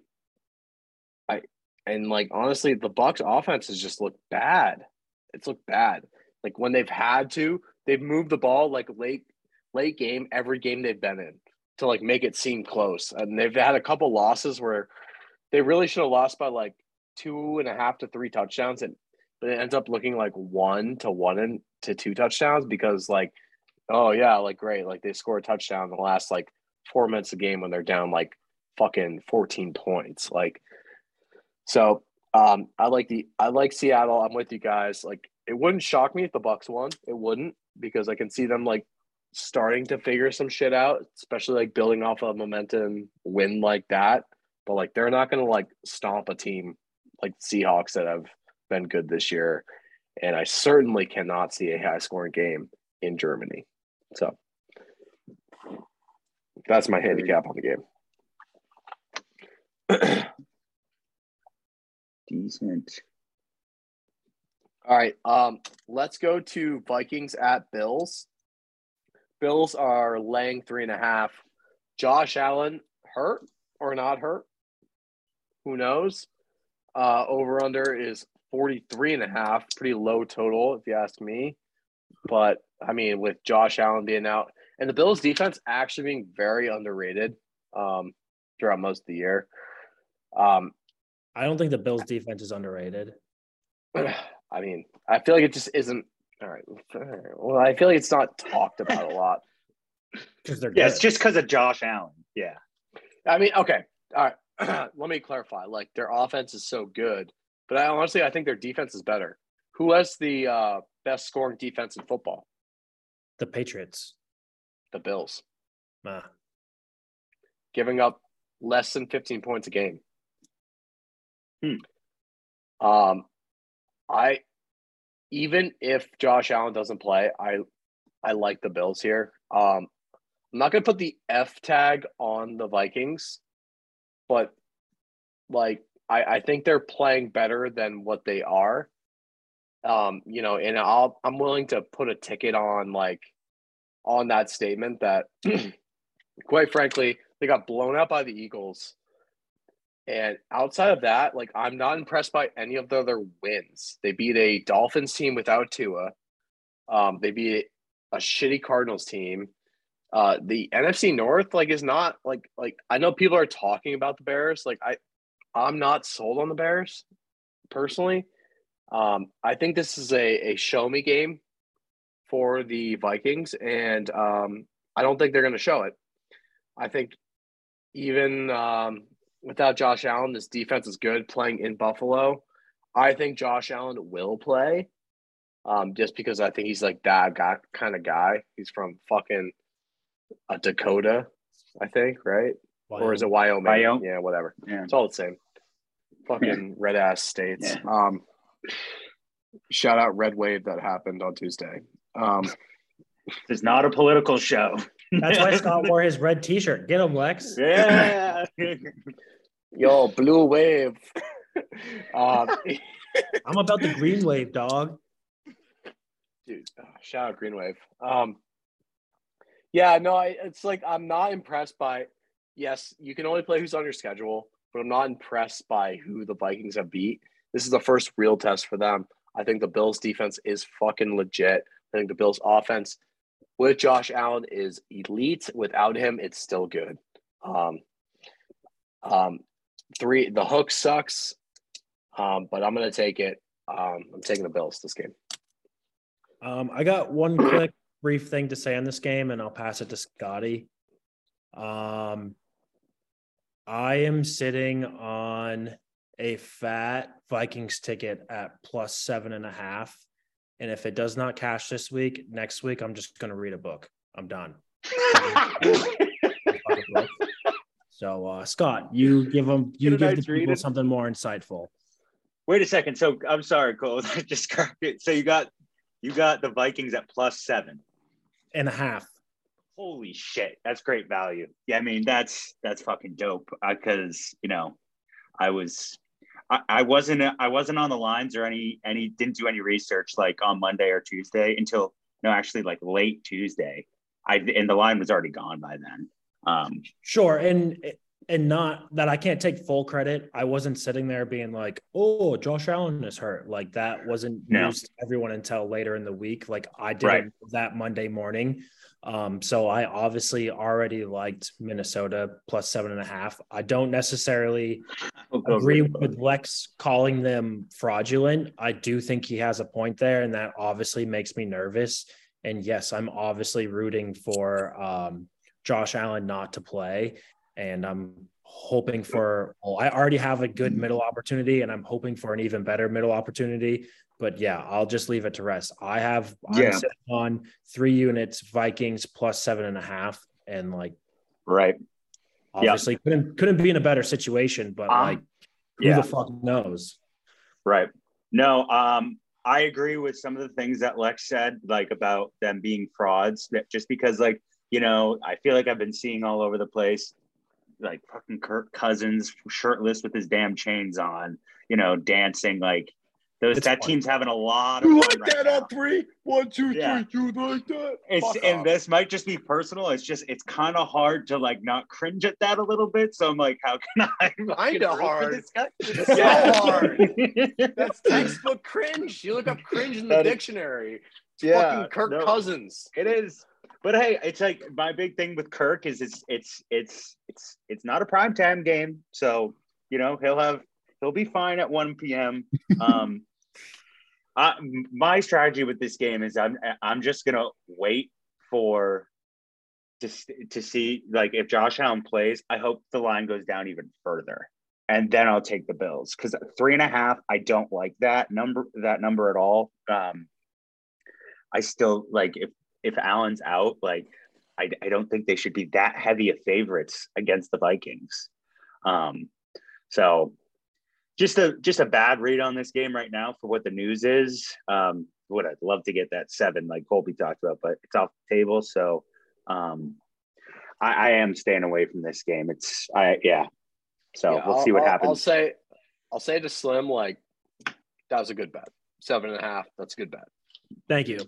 I and like honestly, the Bucs offense has just looked bad. It's looked bad. Like when they've had to, they've moved the ball like late late game every game they've been in to like make it seem close. And they've had a couple losses where they really should have lost by like two and a half to three touchdowns, and but it ends up looking like one to one and to two touchdowns because like, oh yeah, like great, like they score a touchdown in the last like four minutes of game when they're down like fucking 14 points. Like so um I like the I like Seattle. I'm with you guys. Like it wouldn't shock me if the Bucs won. It wouldn't because I can see them like starting to figure some shit out, especially like building off a momentum win like that. But like they're not gonna like stomp a team like Seahawks that have been good this year. And I certainly cannot see a high scoring game in Germany. So that's my handicap on the game. Decent. All right. Um, let's go to Vikings at Bills. Bills are laying three and a half. Josh Allen hurt or not hurt? Who knows? Uh, over under is 43 and a half. Pretty low total, if you ask me. But I mean, with Josh Allen being out and the Bills defense actually being very underrated um, throughout most of the year. Um, I don't think the Bills defense is underrated. I mean, I feel like it just isn't. All right. Well, I feel like it's not talked about a lot. Because they're Yeah, good. it's just because of Josh Allen. Yeah. I mean, okay. All right. Let me clarify. Like their offense is so good, but I honestly I think their defense is better. Who has the uh, best scoring defense in football? the Patriots. The Bills, Nah. giving up less than 15 points a game. Hmm. Um, I even if Josh Allen doesn't play, I I like the Bills here. Um, I'm not gonna put the F tag on the Vikings, but like I, I think they're playing better than what they are. Um, you know, and I'll I'm willing to put a ticket on like on that statement that quite frankly, they got blown out by the Eagles. And outside of that, like I'm not impressed by any of the other wins. They beat a Dolphins team without Tua. Um, they beat a shitty Cardinals team. Uh, the NFC North like is not like like I know people are talking about the Bears. Like I, I'm not sold on the Bears personally. Um, I think this is a a show me game for the Vikings, and um, I don't think they're going to show it. I think even um, without Josh Allen, this defense is good playing in Buffalo. I think Josh Allen will play um, just because I think he's like that guy, kind of guy. He's from fucking uh, Dakota, I think, right? Or is it Wyoming? Wyoming. Yeah, whatever. Yeah. It's all the same. Fucking red ass states. Yeah. Um, shout out Red Wave that happened on Tuesday. Um, This is not a political show. That's why Scott wore his red T-shirt. Get him, Lex. yeah. yo, Blue Wave. um, I'm about the green wave, dog. dude, uh, shout out Green Wave. Um, yeah, no, I, it's like I'm not impressed by. Yes, you can only play who's on your schedule, but I'm not impressed by who the Vikings have beat. This is the first real test for them. I think the Bills' defense is fucking legit. I think the Bills' offense with Josh Allen is elite. Without him, it's still good. Um, um, three, the hook sucks, um, but I'm gonna take it. Um, I'm taking the Bills this game. Um, I got one quick brief thing to say on this game, and I'll pass it to Scotty. Um, I am sitting on a fat Vikings ticket at plus seven and a half. And if it does not cash this week, next week, I'm just going to read a book. I'm done. So, uh, Scott, you give them, you give the people reading. something more insightful. Wait a second. So I'm sorry, Cole. I just corrected. So you got you got the Vikings at plus seven. And a half. Holy shit, that's great value. Yeah, I mean that's that's fucking dope. Because you know, I was I, I wasn't I wasn't on the lines or any any didn't do any research like on Monday or Tuesday until no, actually like late Tuesday. I and the line was already gone by then. Um, sure, and and not that I can't take full credit. I wasn't sitting there being like, "Oh, Josh Allen is hurt." Like that wasn't No. news to everyone until later in the week. Like I did Right. it that Monday morning. Um, so I obviously already liked Minnesota plus seven and a half. I don't necessarily we'll agree with Lex calling them fraudulent. I do think he has a point there, and that obviously makes me nervous. And yes, I'm obviously rooting for um, Josh Allen not to play, and I'm hoping for. Oh, I already have a good middle opportunity, and I'm hoping for an even better middle opportunity. But yeah, I'll just leave it to rest. I have I'm Yeah. sitting on three units, Vikings plus seven and a half, and like right. Yeah. obviously couldn't couldn't be in a better situation, but Um, like who yeah. the fuck knows? Right. No, um, I agree with some of the things that Lex said, like about them being frauds. That just because, like, you know, I feel like I've been seeing all over the place, like fucking Kirk Cousins shirtless with his damn chains on, you know, dancing. Like those It's that funny. team's having a lot of You fun like right that now. on three? One, two, three. Yeah. You like that? It's Fuck and off. this might just be personal. It's just it's kind of hard to like not cringe at that a little bit. So I'm like, how can I? fucking root for hard. this guy? It's so hard. That's textbook cringe. You look up cringe in the That is- dictionary. It's Yeah, fucking Kirk no. Cousins. It is. But hey, it's like my big thing with Kirk is it's it's it's it's it's not a prime time game. So, you know, he'll have he'll be fine at 1 p.m. Um My strategy with this game is I'm I'm just gonna wait for to to see like if Josh Allen plays, I hope the line goes down even further. And then I'll take the Bills because three and a half, I don't like that number that number at all. Um I still like if if Allen's out, like I, I don't think they should be that heavy of favorites against the Vikings. Um, so just a just a bad read on this game right now for what the news is. Um, would I'd love to get that seven like Colby talked about, but it's off the table. So um, I, I am staying away from this game. It's I yeah. So Yeah, we'll I'll- see what I'll- happens. I'll say, I'll say to Slim, like that was a good bet. Seven and a half. That's a good bet. Thank you.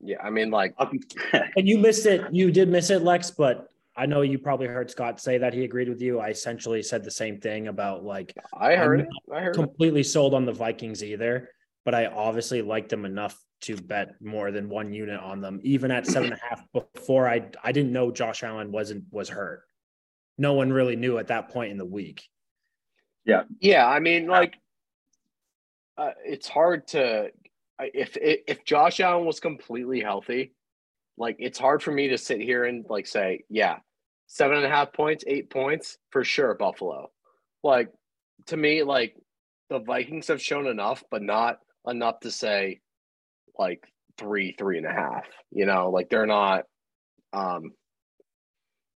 Yeah, I mean, like, And you missed it. You did miss it, Lex, but I know you probably heard Scott say that he agreed with you. I essentially said the same thing about like I heard I'm it. I heard it. completely sold on the Vikings either, but I obviously liked them enough to bet more than one unit on them, even at seven and a half before I I didn't know Josh Allen wasn't was hurt. No one really knew at that point in the week. Yeah, Yeah. I mean, like, uh, it's hard to if if if Josh Allen was completely healthy, like it's hard for me to sit here and like say, yeah, seven and a half points, eight points for sure, Buffalo. Like to me, like the Vikings have shown enough, but not enough to say like three, three and a half. You know, like they're not. Um,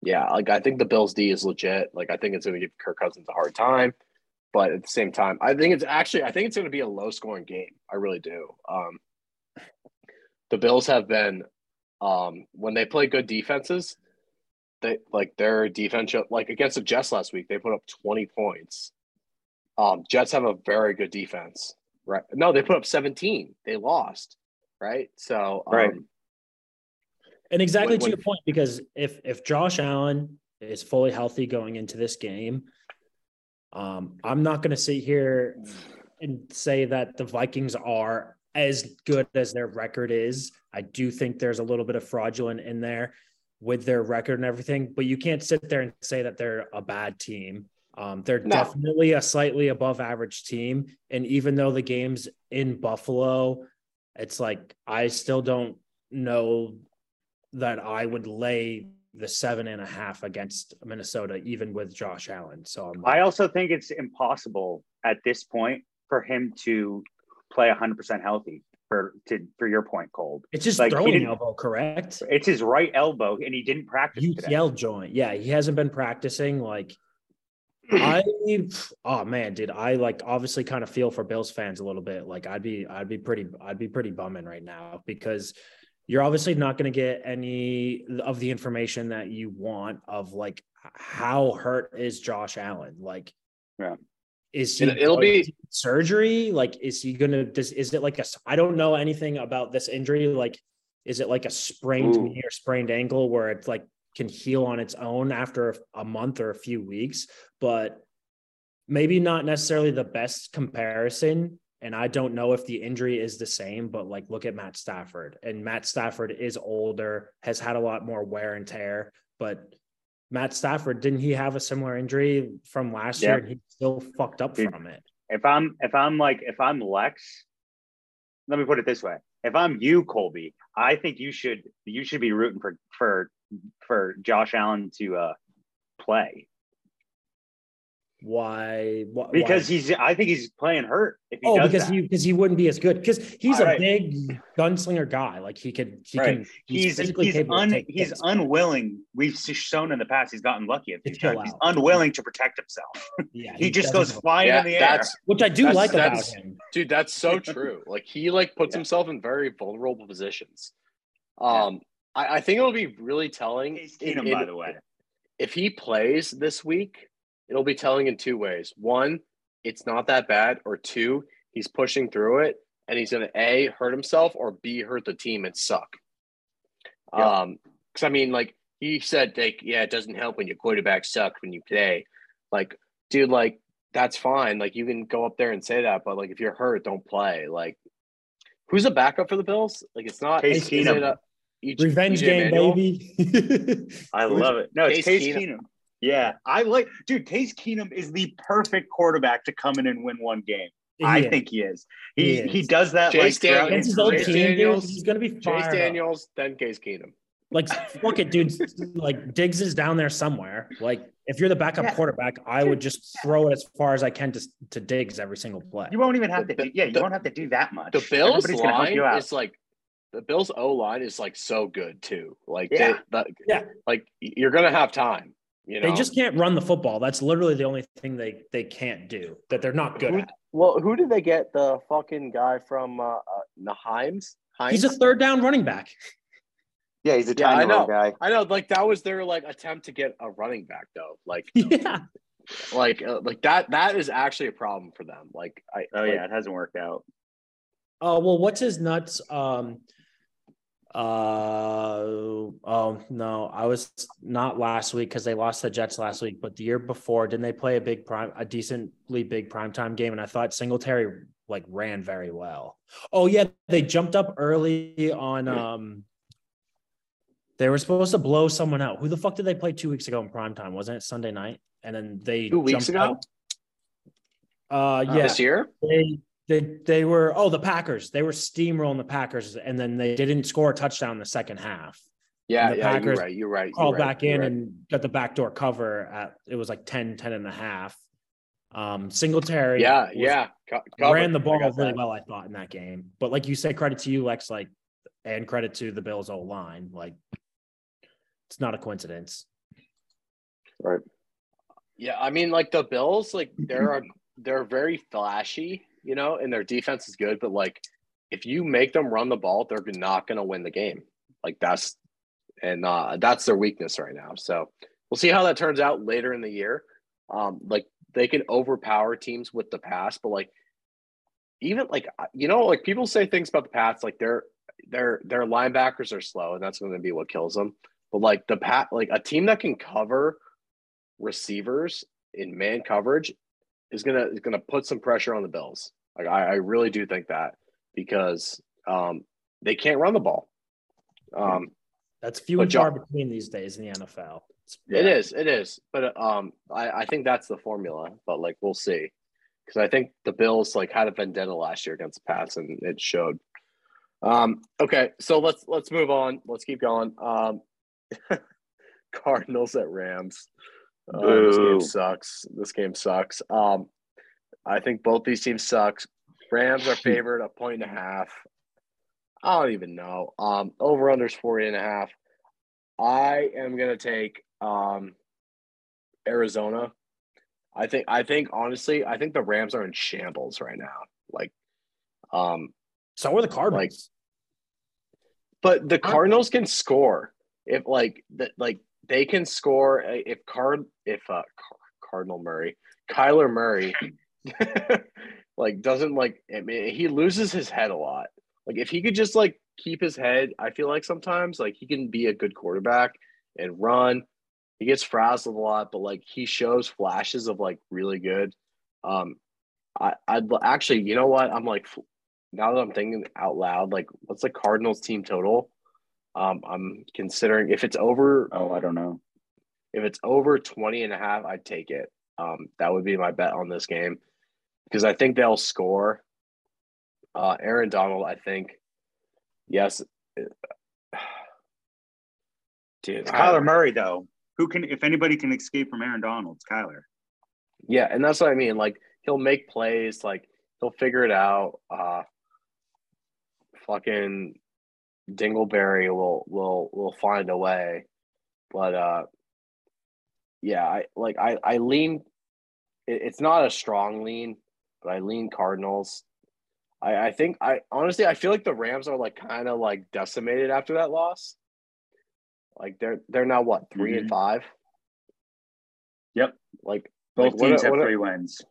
yeah, like I think the Bills D is legit. Like I think it's going to give Kirk Cousins a hard time but at the same time, I think it's actually I think it's going to be a low scoring game. I really do. Um, the Bills have been um, when they play good defenses, they like their defense like against the Jets last week they put up twenty points. Um, Jets have a very good defense, right? No, they put up seventeen. They lost, right? So um, Right. And exactly When- to when- your point, because if if Josh Allen is fully healthy going into this game, um, I'm not going to sit here and say that the Vikings are as good as their record is. I do think there's a little bit of fraudulent in there with their record and everything, but you can't sit there and say that they're a bad team. Um, they're No. definitely a slightly above average team. And even though the game's in Buffalo, it's like I still don't know that I would lay the seven and a half against Minnesota, even with Josh Allen. So I'm I also think it's impossible at this point for him to play 100% healthy. For to for your point, Cole, it's just like, throwing elbow, correct? it's his right elbow, and he didn't practice. UCL joint. Yeah, he hasn't been practicing. Like, I oh man, dude, I like obviously kind of feel for Bills fans a little bit. Like, I'd be, I'd be pretty, I'd be pretty bumming right now because you're obviously not going to get any of the information that you want of like how hurt is Josh Allen. Like, Yeah. Is he It- it'll be- surgery? Like, is he gonna? Does is it like a? I don't know anything about this injury. Like, Is it like a sprained Ooh. knee or sprained ankle where it's like can heal on its own after a month or a few weeks? But maybe not necessarily the best comparison. And I don't know if the injury is the same, but like look at Matt Stafford. And Matt Stafford is older, has had a lot more wear and tear. But Matt Stafford, didn't he have a similar injury from last Yeah. year? And he still fucked up Dude. from it. if I'm if I'm like if I'm Lex, let me put it this way: if I'm you, Colby, I think you should you should be rooting for for for Josh Allen to uh play Why? why because why? he's I think he's playing hurt if he oh, does because that. he because he wouldn't be as good because he's All a right. big gunslinger guy. Like he could, he Right. can. he's physically he's capable un, taking he's unwilling. We've shown in the past he's gotten lucky a few To chill times. He's unwilling to protect himself. yeah, He, just goes go- flying Yeah, in the air. that's which I do That's- like about him. dude that's so true like he like puts Yeah. himself in very vulnerable positions um I, I think it'll be really telling Case in- Keenum, in- by the way. if he plays this week it'll be telling in two ways one it's not that bad or two he's pushing through it and he's going to a hurt himself or b hurt the team and suck Yeah. um because i mean like he said like yeah it doesn't help when your quarterback sucks when you play like dude like that's fine like you can go up there and say that but like if you're hurt don't play like who's a backup for the bills like it's not Case Keenum. it a- EJ Revenge game, Manuel? baby. I love it. No, it's Case Case Keenum. Keenum. Yeah, I like, dude. Case Keenum is the perfect quarterback to come in and win one game. I Yeah. think he is. He He he, does that Chase like throughout Daniels. His his old Chase team, career. dude, Daniels- he's gonna be Chase fired up. Daniels, then Case Keenum. Like, fuck it, dude. Like, Diggs is down there somewhere. Like, if you're the backup Yeah. quarterback, I would just throw it as far as I can to, to Diggs every single play. You won't even have to. Do, yeah, you the- won't have to do that much. The Bills Everybody's line is like the Bills O line is like so good too. Like Yeah. they, that, Yeah. like you're gonna have time. You know, They just can't run the football. That's literally the only thing they they can't do that they're not good Who- at. well, who did they get? The fucking guy from uh, uh Nahims. He's a third down running back. yeah, he's a Yeah, I tiny little know. guy. I know, like that was their like attempt to get a running back though. Like, yeah. like, uh, like that. That is actually a problem for them. Like, I. Oh like, yeah, it hasn't worked out. Oh well, what's his nuts? Um. Uh oh no, I was not last week because they lost the Jets last week, but the year before, didn't they play a big prime, a decently big primetime game? And I thought Singletary like ran very well. Oh yeah, they jumped up early on. Um, they were supposed to blow someone out. Who the fuck did they play two weeks ago in primetime? Wasn't it Sunday night? And then they Two weeks ago? out. Uh, Uh, yeah, This year. they they they were oh the Packers. They were steamrolling the Packers, and then they didn't score a touchdown in the second half. Yeah, the yeah, Packers you're right. You're right. Crawled you're right, back in right. and got the backdoor cover at it was like 10, 10 and a half. Um, Singletary, yeah, was- yeah. Co- ran the ball really that. well. I thought in that game, but like you said, credit to you, Lex. Like, and credit to the Bills' O line. Like, it's not a coincidence. Right? Yeah, I mean, like the Bills, like they're a, they're very flashy, you know, and their defense is good. But like, if you make them run the ball, they're not going to win the game. Like that's and uh, that's their weakness right now. So we'll see how that turns out later in the year. Um, like they can overpower teams with the pass, but like even like you know, like people say things about the Pats, like their their their linebackers are slow, and that's going to be what kills them. But like the pat, like a team that can cover receivers in man coverage is gonna is gonna put some pressure on the Bills. Like I, I really do think that because um, they can't run the ball. Um, That's few and far between these days in the NFL. It's- It is, it is, but um, I, I think that's the formula. But like, we'll see, because I think the Bills like had a vendetta last year against the Pats, and it showed. Um, okay, so let's let's move on. Let's keep going. Um, Cardinals at Rams. Uh, this game sucks. This game sucks. Um, I think both these teams sucks. Rams are favored a point and a half. I don't even know. Um, over unders 40 and a half. I am gonna take um Arizona. I think I think honestly, I think the Rams are in shambles right now. Like um So are the Cardinals. but the Cardinals can score if like that like they can score uh, if card if uh Cardinal Murray, Kyler Murray like doesn't like I mean he loses his head a lot. Like if he could just like keep his head. I feel like sometimes like he can be a good quarterback and run. He gets frazzled a lot, but like he shows flashes of like really good. Um, I I'd actually, you know what? I'm like now that I'm thinking out loud, like what's the Cardinals team total? Um, I'm considering if it's over. Oh, I don't know. If it's over 20 and a half, I'd take it. Um, that would be my bet on this game because I think they'll score. Uh, Aaron Donald, I think, yes. Dude, it's Kyler Murray, though. Who can, if anybody can escape from Aaron Donald, it's Kyler. Yeah, and that's what I mean. Like he'll make plays, like he'll figure it out. Uh, fucking Dingleberry will will will find a way, but uh, yeah, I like I I lean. It, it's not a strong lean, but I lean Cardinals. I I think I honestly I feel like the Rams are like kind of like decimated after that loss. Like they're they're now what 3 mm-hmm. and five. Yep. Like both like, teams what, have what, three wins.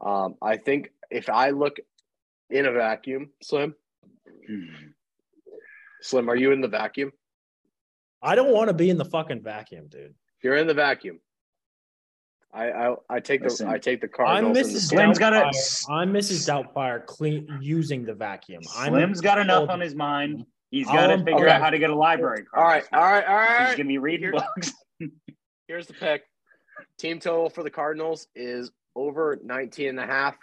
Um, I think if I look in a vacuum, Slim. Hmm. Slim, are you in the vacuum? I don't want to be in the fucking vacuum, dude. You're in the vacuum. I I, I take Listen, the I take the Cardinals. I'm Mrs. Slim's got a. I'm Mrs. Doubtfire clean using the vacuum. Slim's got enough on his mind. He's got to figure okay. out how to get a library card. All right, all right, all right. He's gonna be reading books. Here's the pick. Team total for the Cardinals is over 19 and a half.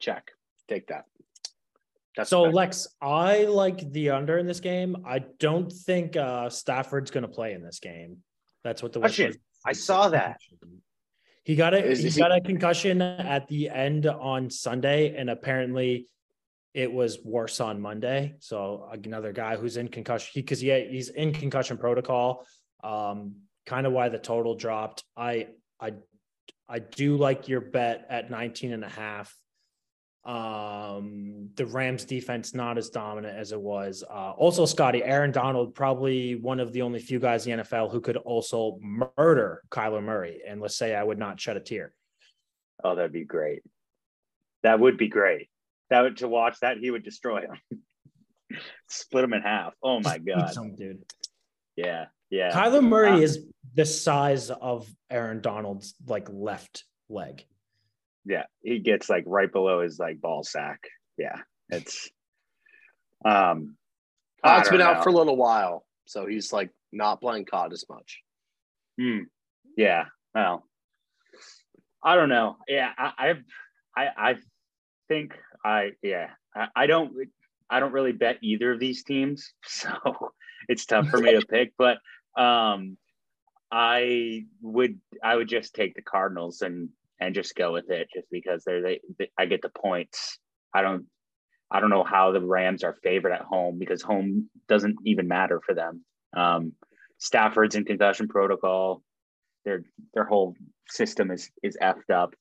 Check. Take that. That's so Lex, I like the under in this game. I don't think uh Stafford's going to play in this game. That's what the I saw that. He got a Is, he got he... a concussion at the end on Sunday, and apparently it was worse on Monday. So another guy who's in concussion because he, he, he's in concussion protocol. Um, kind of why the total dropped. I I I do like your bet at 19 and a half. Um, the Rams defense not as dominant as it was. Uh, also, Scotty, Aaron Donald, probably one of the only few guys in the NFL who could also murder Kyler Murray. And let's say I would not shed a tear. Oh, that'd be great. That would be great. That would to watch that he would destroy him. Split him in half. Oh my god, some dude. Yeah, yeah. Kyler Murray um, is the size of Aaron Donald's like left leg yeah, he gets like right below his like ball sack. Yeah, it's um. Cod's been know. out for a little while, so he's like not playing COD as much. Hmm. Yeah. Well, I don't know. Yeah, I, I, I, think I, yeah, I, I don't, I don't really bet either of these teams, so it's tough for me to pick. But um, I would, I would just take the Cardinals and and just go with it just because they're they, they, I get the points. I don't I don't know how the Rams are favored at home because home doesn't even matter for them. Um, Stafford's in concussion protocol. Their their whole system is is effed up.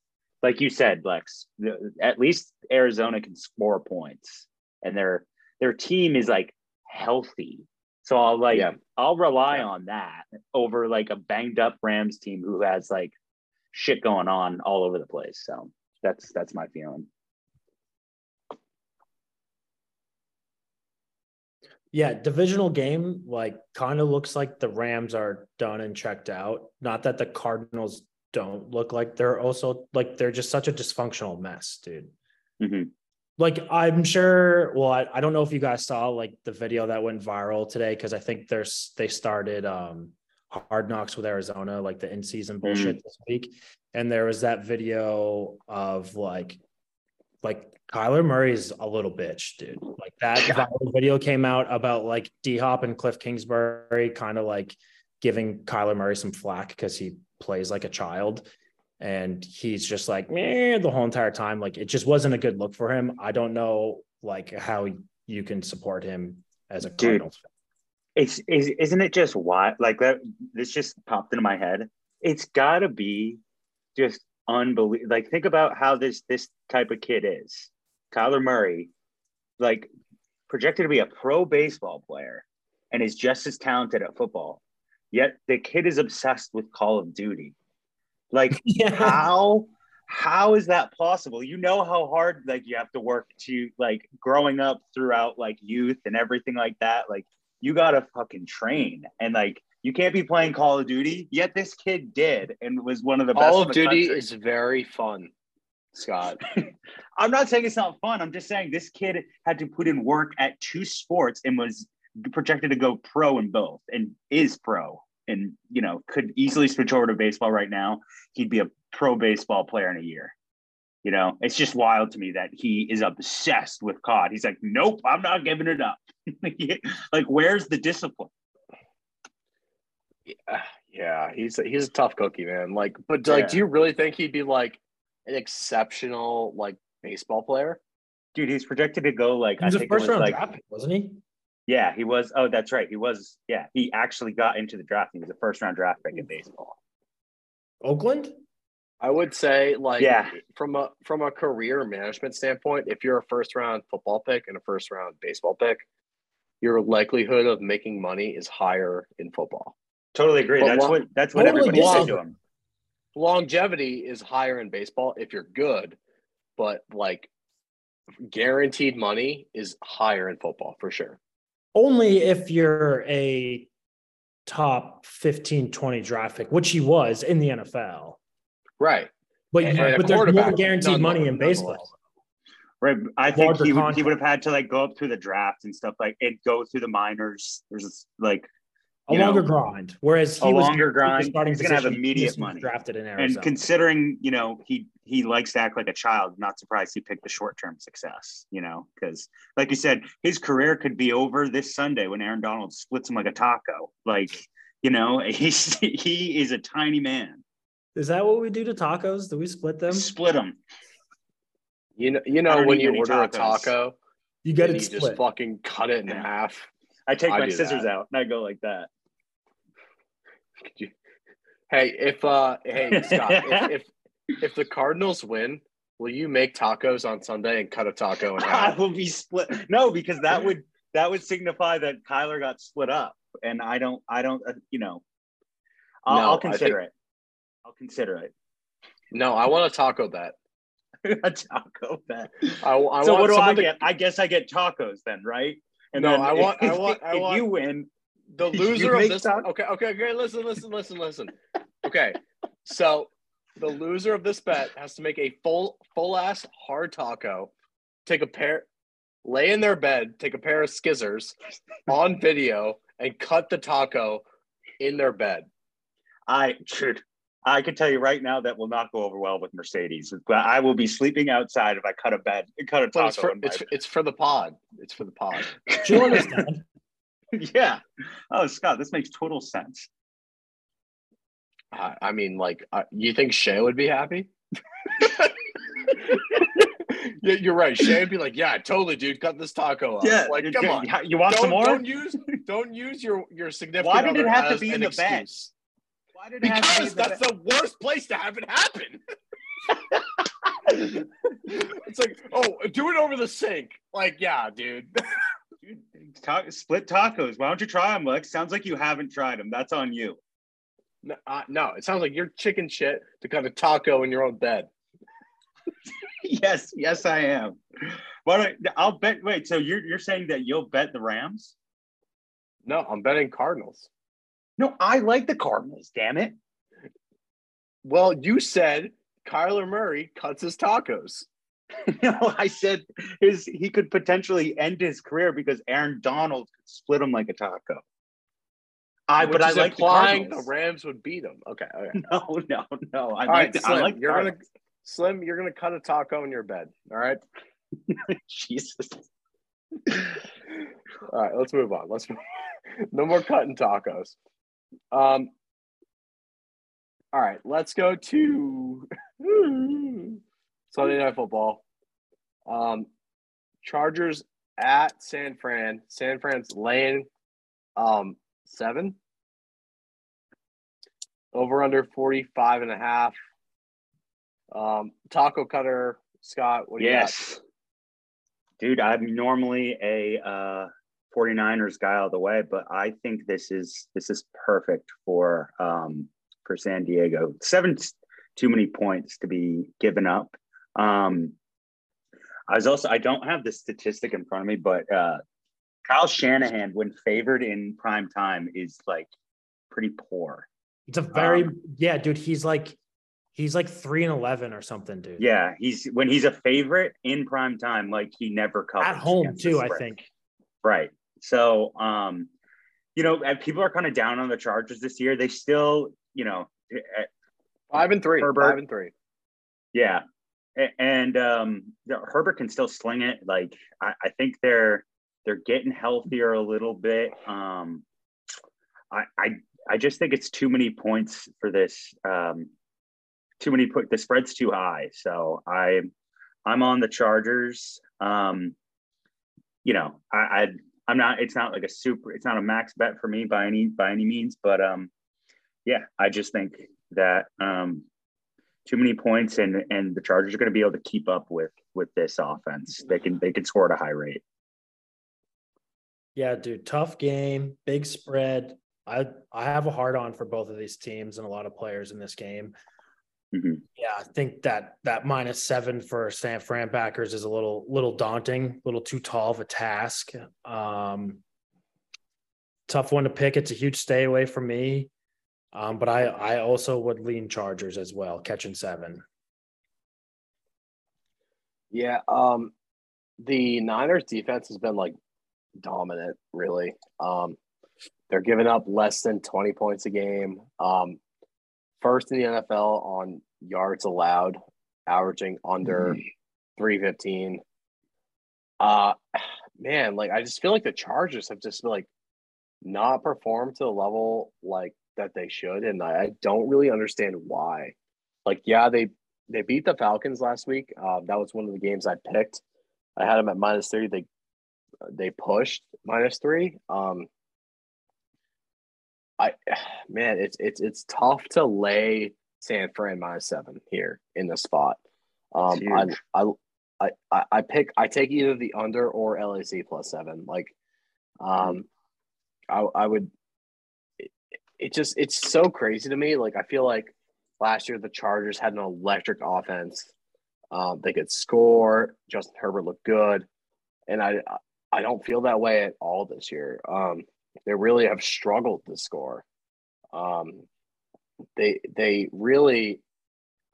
Like you said, Lex, the, at least Arizona can score points, and their their team is like healthy. So I'll like yeah. I'll rely yeah. on that over like a banged up Rams team who has like shit going on all over the place. So that's that's my feeling. Yeah, divisional game like kind of looks like the Rams are done and checked out. Not that the Cardinals don't look like they're also like they're just such a dysfunctional mess, dude. Mm-hmm. Like I'm sure. Well, I, I don't know if you guys saw like the video that went viral today because I think there's they started um Hard Knocks with Arizona, like the in season bullshit mm. this week. And there was that video of like, like Kyler Murray's a little bitch, dude. Like that video came out about like D Hop and Cliff Kingsbury kind of like giving Kyler Murray some flack because he plays like a child. And he's just like, man, the whole entire time. Like it just wasn't a good look for him. I don't know like how you can support him as a Cardinals fan it's is, isn't it just why like that this just popped into my head it's got to be just unbelievable like think about how this this type of kid is kyler murray like projected to be a pro baseball player and is just as talented at football yet the kid is obsessed with call of duty like yeah. how how is that possible? You know how hard like you have to work to like growing up throughout like youth and everything like that. Like you gotta fucking train and like you can't be playing Call of Duty. Yet this kid did and was one of the best. Call of Duty country. is very fun, Scott. I'm not saying it's not fun. I'm just saying this kid had to put in work at two sports and was projected to go pro in both and is pro and you know could easily switch over to baseball right now. He'd be a pro baseball player in a year. You know, it's just wild to me that he is obsessed with COD. He's like, nope, I'm not giving it up. like, where's the discipline? Yeah, yeah, he's a, he's a tough cookie, man. Like, but like, Yeah. do you really think he'd be like an exceptional like baseball player? Dude, he's projected to go like He was I a think it first was round like draft pick, wasn't he? yeah, he was. Oh, that's right. He was. Yeah, he actually got into the draft. He was a first round draft pick in baseball. Oakland? I would say like Yeah. from a from a career management standpoint, if you're a first round football pick and a first round baseball pick, your likelihood of making money is higher in football. Totally agree. But that's lo- what that's what totally everybody said to him. Longevity is higher in baseball if you're good, but like guaranteed money is higher in football for sure. Only if you're a top 15, 20 draft pick, which he was in the NFL. Right. But, And- you- and but there's more quarterback, guaranteed money in baseball. Right. I think he would, he would have had to like go up through the draft and stuff like and go through the minors. There's like A you know, longer grind. Whereas he a was longer grind. starting He's gonna have immediate since he was money. Drafted in Arizona. and considering you know he he likes to act like a child, not surprised he picked the short term success. You know, because like you said, his career could be over this Sunday when Aaron Donald splits him like a taco. Like you know, he's he is a tiny man. Is that what we do to tacos? Do we split them? Split him. You know, you know when you many order a taco, You get it you split. just fucking cut it in Yeah. half. I take I my scissors that. out and I go like that. Could you- Hey, if uh, hey Scott, if, if if the Cardinals win, will you make tacos on Sunday and cut a taco in I half? will be split. No, because that would that would signify that Kyler got split up, and I don't. I don't. Uh, you know, I'll, No, I'll I consider it. I'll consider it. No, I want a taco bet. a taco bet. I, I so want what do I someone to- get? I guess I get tacos then, right? And No, then I want- I want- I if want- you win. the loser of this. taco- Okay, okay, okay. Listen, listen, listen, listen. Okay, so the loser of this bet has to make a full, full ass hard taco. Take a pair, lay in their bed, take a pair of skizzers on video, and cut the taco in their bed. I should. I can tell you right now that will not go over well with Mercedes. But I will be sleeping outside if I cut a bed, cut a But taco. it's for in my it's, it's for the pod. It's for the pod. Do you understand? yeah. Oh, Scott, this makes total sense. I, I mean, like, uh, you think Shay would be happy? yeah, you're right. Shay would be like, "Yeah, totally, dude. Cut this taco off." like, come on. You want don't, some more? Don't use don't use your your significant. Why did it other have to be in an the bed? excuse. Why did it have to Because that's bed? the worst place to have it happen. it's like, oh, do it over the sink. Like, yeah, dude. Dude, ta- split tacos. Why don't you try them, Lex? Sounds like you haven't tried them. That's on you. No, uh, no, it sounds like you're chicken shit to cut a taco in your own bed. yes, yes, I am. Why don't I'll bet. Wait, so you're you're saying that you'll bet the Rams? No, I'm betting Cardinals. No, I like the Cardinals. Damn it! Well, you said Kyler Murray cuts his tacos. no, I said his he could potentially end his career because Aaron Donald could split him like a taco. I which but I like implying the the Rams would beat him. Okay, okay. No, no, no. I like right, Slim, I like you're gonna Slim, you're gonna cut a taco in your bed. All right. Jesus. All right, let's move on. Let's move. no more cutting tacos. Um. All right, let's go to Sunday Night Football. Um, Chargers at San Fran. San Fran's laying um seven. Over under 45 and a half. Um, taco cutter, Scott, what do you got? Yes. Dude, I'm normally a uh 49ers guy all the way, but I think this is this is perfect for um for San Diego. Seven too many points to be given up. Um, I was also I don't have the statistic in front of me, but uh, Kyle Shanahan, when favored in prime time, is like pretty poor. It's a very um, yeah, dude. He's like he's like three and eleven or something, dude. Yeah, he's when he's a favorite in prime time, like he never covers at home too. I think. Right. So, um, you know, people are kind of down on the Chargers this year. They still, you know, five and three. Herbert, five and three. Yeah, and um, Herbert can still sling it. Like I, I, think they're they're getting healthier a little bit. Um, I, I I just think it's too many points for this. Um, too many put the spread's too high. So I I'm on the Chargers. Um, you know, I, I I'm not. It's not like a super. It's not a max bet for me by any by any means. But um, yeah, I just think that um, too many points, and and the Chargers are going to be able to keep up with with this offense. They can they can score at a high rate. Yeah, dude, tough game, big spread. I I have a hard on for both of these teams and a lot of players in this game. Mm-hmm. Yeah, I think that that minus seven for San Fran Packers is a little little daunting, a little too tall of a task. Um, tough one to pick. It's a huge stay away from me. Um, but I I also would lean Chargers as well, catching seven. Yeah, um, the Niners defense has been like dominant, really. Um, they're giving up less than 20 points a game. Um, first in the NFL on yards allowed, averaging under mm-hmm. 315. Uh man, like I just feel like the Chargers have just been like not performed to the level like that they should, and I, don't really understand why. Like, yeah, they they beat the Falcons last week. Uh, that was one of the games I picked. I had them at minus three. They they pushed minus three. Um, I man, it's it's it's tough to lay San Fran minus seven here in the spot. Um, I, I I I pick I take either the under or LAC plus seven. Like, um, I I would it just it's so crazy to me. Like I feel like last year the Chargers had an electric offense. Um, they could score. Justin Herbert looked good, and I I don't feel that way at all this year. Um, they really have struggled to score. Um, they they really,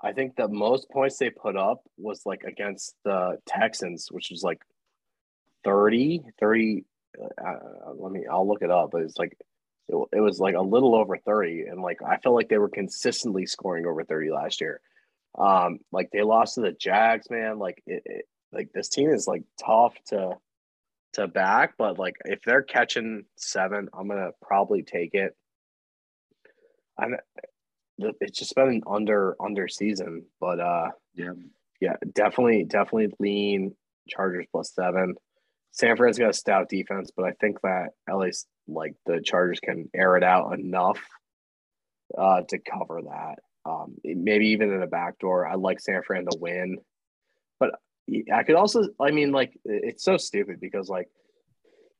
I think the most points they put up was like against the Texans, which was like 30, 30. Uh, let me, I'll look it up, but it's like it, it was like a little over 30 and like i felt like they were consistently scoring over 30 last year um like they lost to the jags man like it, it like this team is like tough to to back but like if they're catching seven i'm gonna probably take it i'm it's just been an under under season but uh yeah yeah definitely definitely lean chargers plus seven san fran's got a stout defense but i think that la's like the Chargers can air it out enough uh, to cover that. Um, maybe even in a backdoor. I like San Fran to win, I could also. I mean, like it's so stupid because like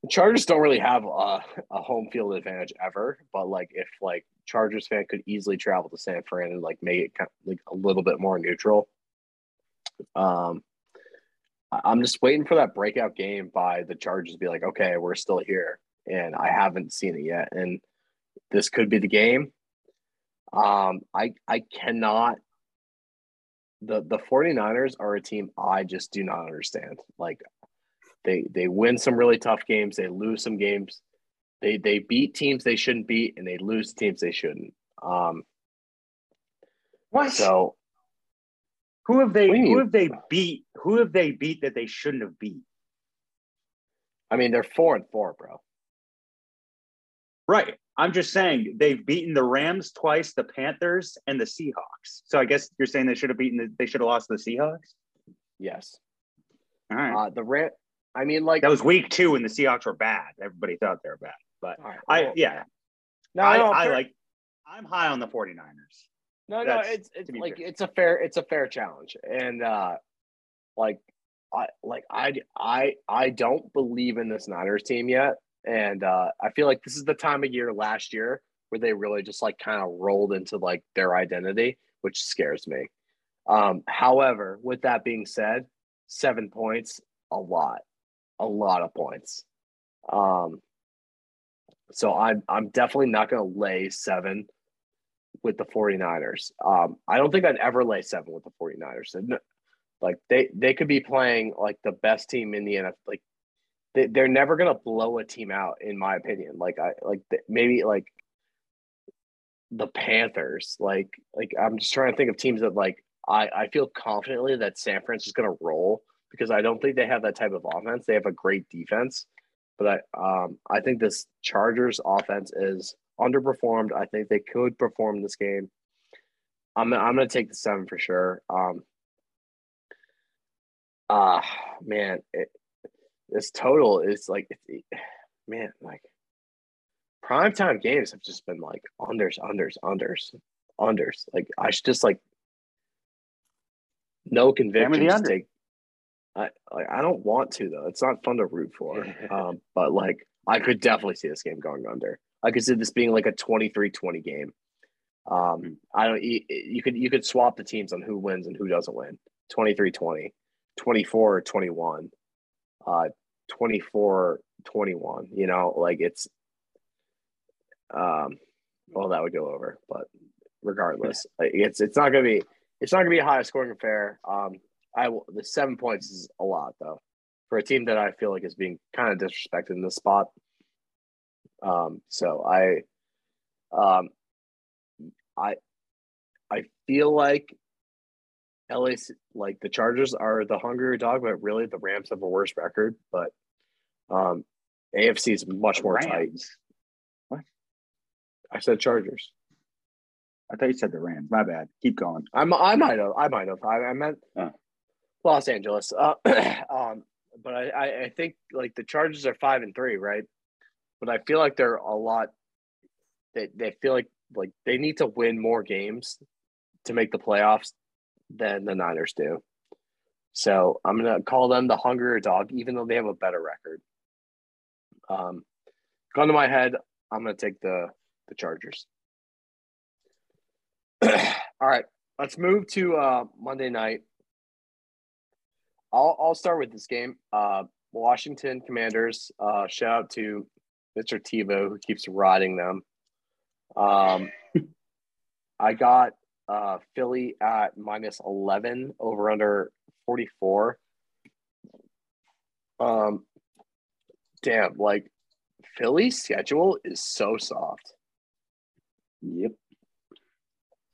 the Chargers don't really have a, a home field advantage ever. But like if like Chargers fan could easily travel to San Fran and like make it kind of like a little bit more neutral. Um, I'm just waiting for that breakout game by the Chargers to be like, okay, we're still here and I haven't seen it yet. And this could be the game. Um, I I cannot the the 49ers are a team I just do not understand. Like they they win some really tough games, they lose some games. They they beat teams they shouldn't beat and they lose teams they shouldn't. Um what? So who have they who have they beat? Who have they beat that they shouldn't have beat? I mean, they're four and four, bro. Right. I'm just saying they've beaten the Rams twice, the Panthers, and the Seahawks. So I guess you're saying they should have beaten the, they should have lost the Seahawks. Yes. All right. Uh, the Ram. I mean, like that was week two, and the Seahawks were bad. Everybody thought they were bad, but right, well, I yeah. No, I, no, I like. I'm high on the 49ers. No, That's, no, it's it's like fair. it's a fair it's a fair challenge, and uh like I like I I I don't believe in this Niners team yet. And uh, I feel like this is the time of year last year where they really just like kind of rolled into like their identity which scares me. Um, however, with that being said, seven points, a lot, a lot of points. Um, so I'm I'm definitely not going to lay seven with the 49ers. Um, I don't think I'd ever lay seven with the 49ers. Like they they could be playing like the best team in the NFL. Like they, they're never going to blow a team out, in my opinion. Like I like maybe like the Panthers. Like like I'm just trying to think of teams that like I I feel confidently that San Francisco is going to roll because I don't think they have that type of offense. They have a great defense, but I um I think this Chargers offense is underperformed. I think they could perform this game. I'm I'm gonna take the seven for sure. Um. Ah, uh, man, it, this total is like, man, like primetime games have just been like unders, unders, unders, unders. Like I should just like no conviction. Just take. I like I don't want to though. It's not fun to root for. um, but like I could definitely see this game going under. I could see this being like a 23-20 game. Um, hmm. I don't. You, you could you could swap the teams on who wins and who doesn't win. 23-20, 24-21, uh, 24-21. You know, like it's. Um, well, that would go over, but regardless, like it's it's not gonna be it's not gonna be a high scoring affair. Um, I will. The seven points is a lot though for a team that I feel like is being kind of disrespected in this spot. Um, so I, um, I, I feel like LA, like the Chargers are the hungrier dog, but really the Rams have a worse record. But um, AFC is much more Rams. tight. What? I said Chargers. I thought you said the Rams. My bad. Keep going. I'm, I might have. I might have. I, I meant oh. Los Angeles. Uh, um, but I, I, I think like the Chargers are five and three, right? but I feel like they're a lot. They they feel like like they need to win more games to make the playoffs than the Niners do. So I'm gonna call them the hungrier dog, even though they have a better record. Um, gun to my head, I'm gonna take the the Chargers. All right, let's move to uh, Monday night. I'll I'll start with this game. Uh, Washington Commanders. Uh, shout out to Mr. Tebow who keeps riding them. Um, I got uh, Philly at minus 11 over under 44. Um, damn, like Philly's schedule is so soft. Yep.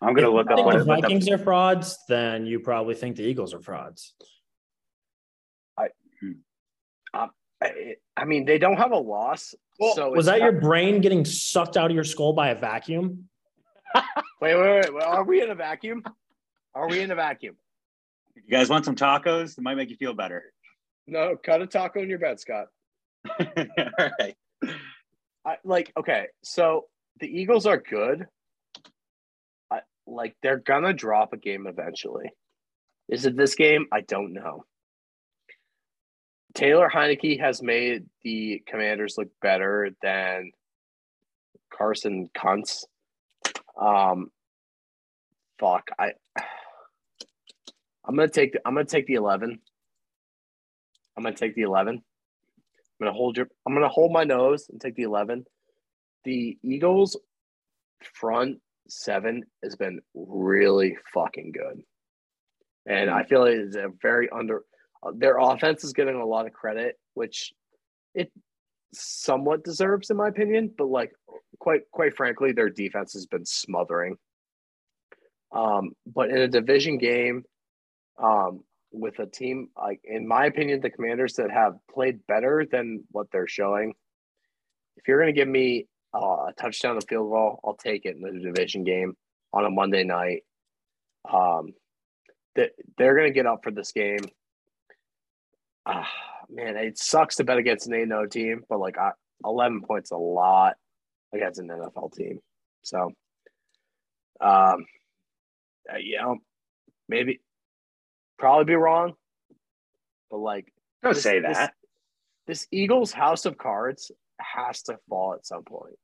I'm gonna if look up. If the Vikings are frauds, then you probably think the Eagles are frauds. I, uh, I, I mean, they don't have a loss. Well, so was that not- your brain getting sucked out of your skull by a vacuum? wait, wait, wait. Are we in a vacuum? Are we in a vacuum? You guys want some tacos? It might make you feel better. No, cut a taco in your bed, Scott. All right. I, like, okay, so the Eagles are good. I, like, they're gonna drop a game eventually. Is it this game? I don't know. Taylor Heinicke has made the Commanders look better than Carson Kuntz. Um, fuck, I. I'm gonna take. The, I'm gonna take the eleven. I'm gonna take the eleven. I'm gonna hold your. I'm gonna hold my nose and take the eleven. The Eagles' front seven has been really fucking good, and I feel like it's a very under uh, their offense is getting a lot of credit, which it somewhat deserves, in my opinion. But like, quite quite frankly, their defense has been smothering. Um, but in a division game, um, with a team like, in my opinion, the Commanders that have played better than what they're showing. If you're going to give me uh, a touchdown, a field goal, I'll take it in the division game on a Monday night. Um, that they're going to get up for this game ah, man, it sucks to bet against an A no team, but like I, 11 points a lot against an NFL team. So, um, uh, you know, maybe probably be wrong, but like, don't this, say that. This, this Eagles house of cards has to fall at some point.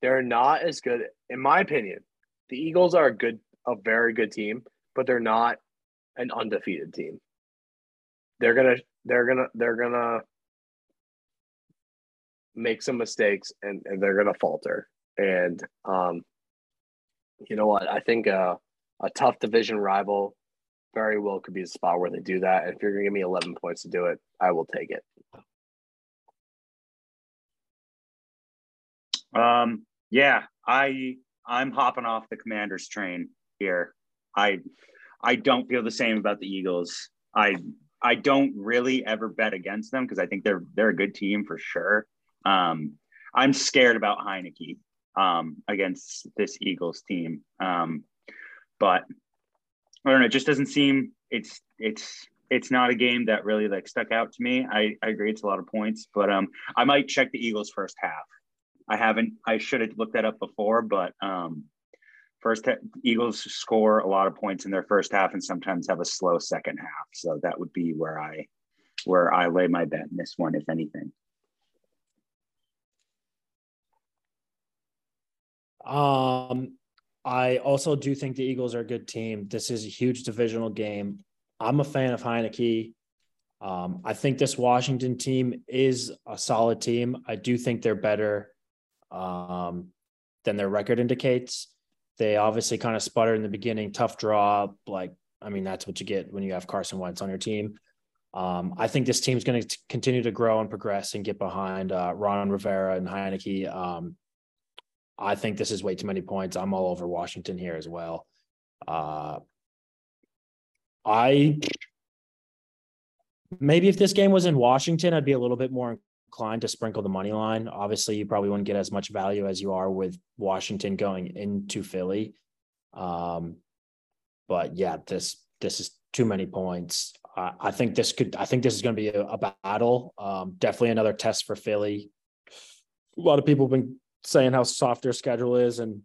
They're not as good, in my opinion. The Eagles are a good a very good team, but they're not an undefeated team. They're gonna they're gonna they're gonna make some mistakes and, and they're gonna falter. And um, you know what? I think uh, a tough division rival very well could be the spot where they do that. And if you're gonna give me 11 points to do it, I will take it. Um, yeah, I I'm hopping off the Commanders train here. I I don't feel the same about the Eagles. I I don't really ever bet against them because I think they're they're a good team for sure. Um, I'm scared about Heinicke um, against this Eagles team. Um, but I don't know. It just doesn't seem it's it's it's not a game that really like stuck out to me. I, I agree it's a lot of points, but um I might check the Eagles first half. I haven't. I should have looked that up before, but um, first Eagles score a lot of points in their first half and sometimes have a slow second half. So that would be where I where I lay my bet in this one, if anything. Um, I also do think the Eagles are a good team. This is a huge divisional game. I'm a fan of Heinicke. Um, I think this Washington team is a solid team. I do think they're better um, than their record indicates. They obviously kind of sputter in the beginning, tough draw. Like, I mean, that's what you get when you have Carson Wentz on your team. Um, I think this team's going to continue to grow and progress and get behind uh, Ron Rivera and Heinicke. Um, I think this is way too many points. I'm all over Washington here as well. Uh, I maybe if this game was in Washington, I'd be a little bit more inclined to sprinkle the money line. Obviously, you probably wouldn't get as much value as you are with Washington going into Philly. Um, but yeah, this this is too many points. I, I think this could. I think this is going to be a, a battle. Um, definitely another test for Philly. A lot of people have been saying how soft their schedule is, and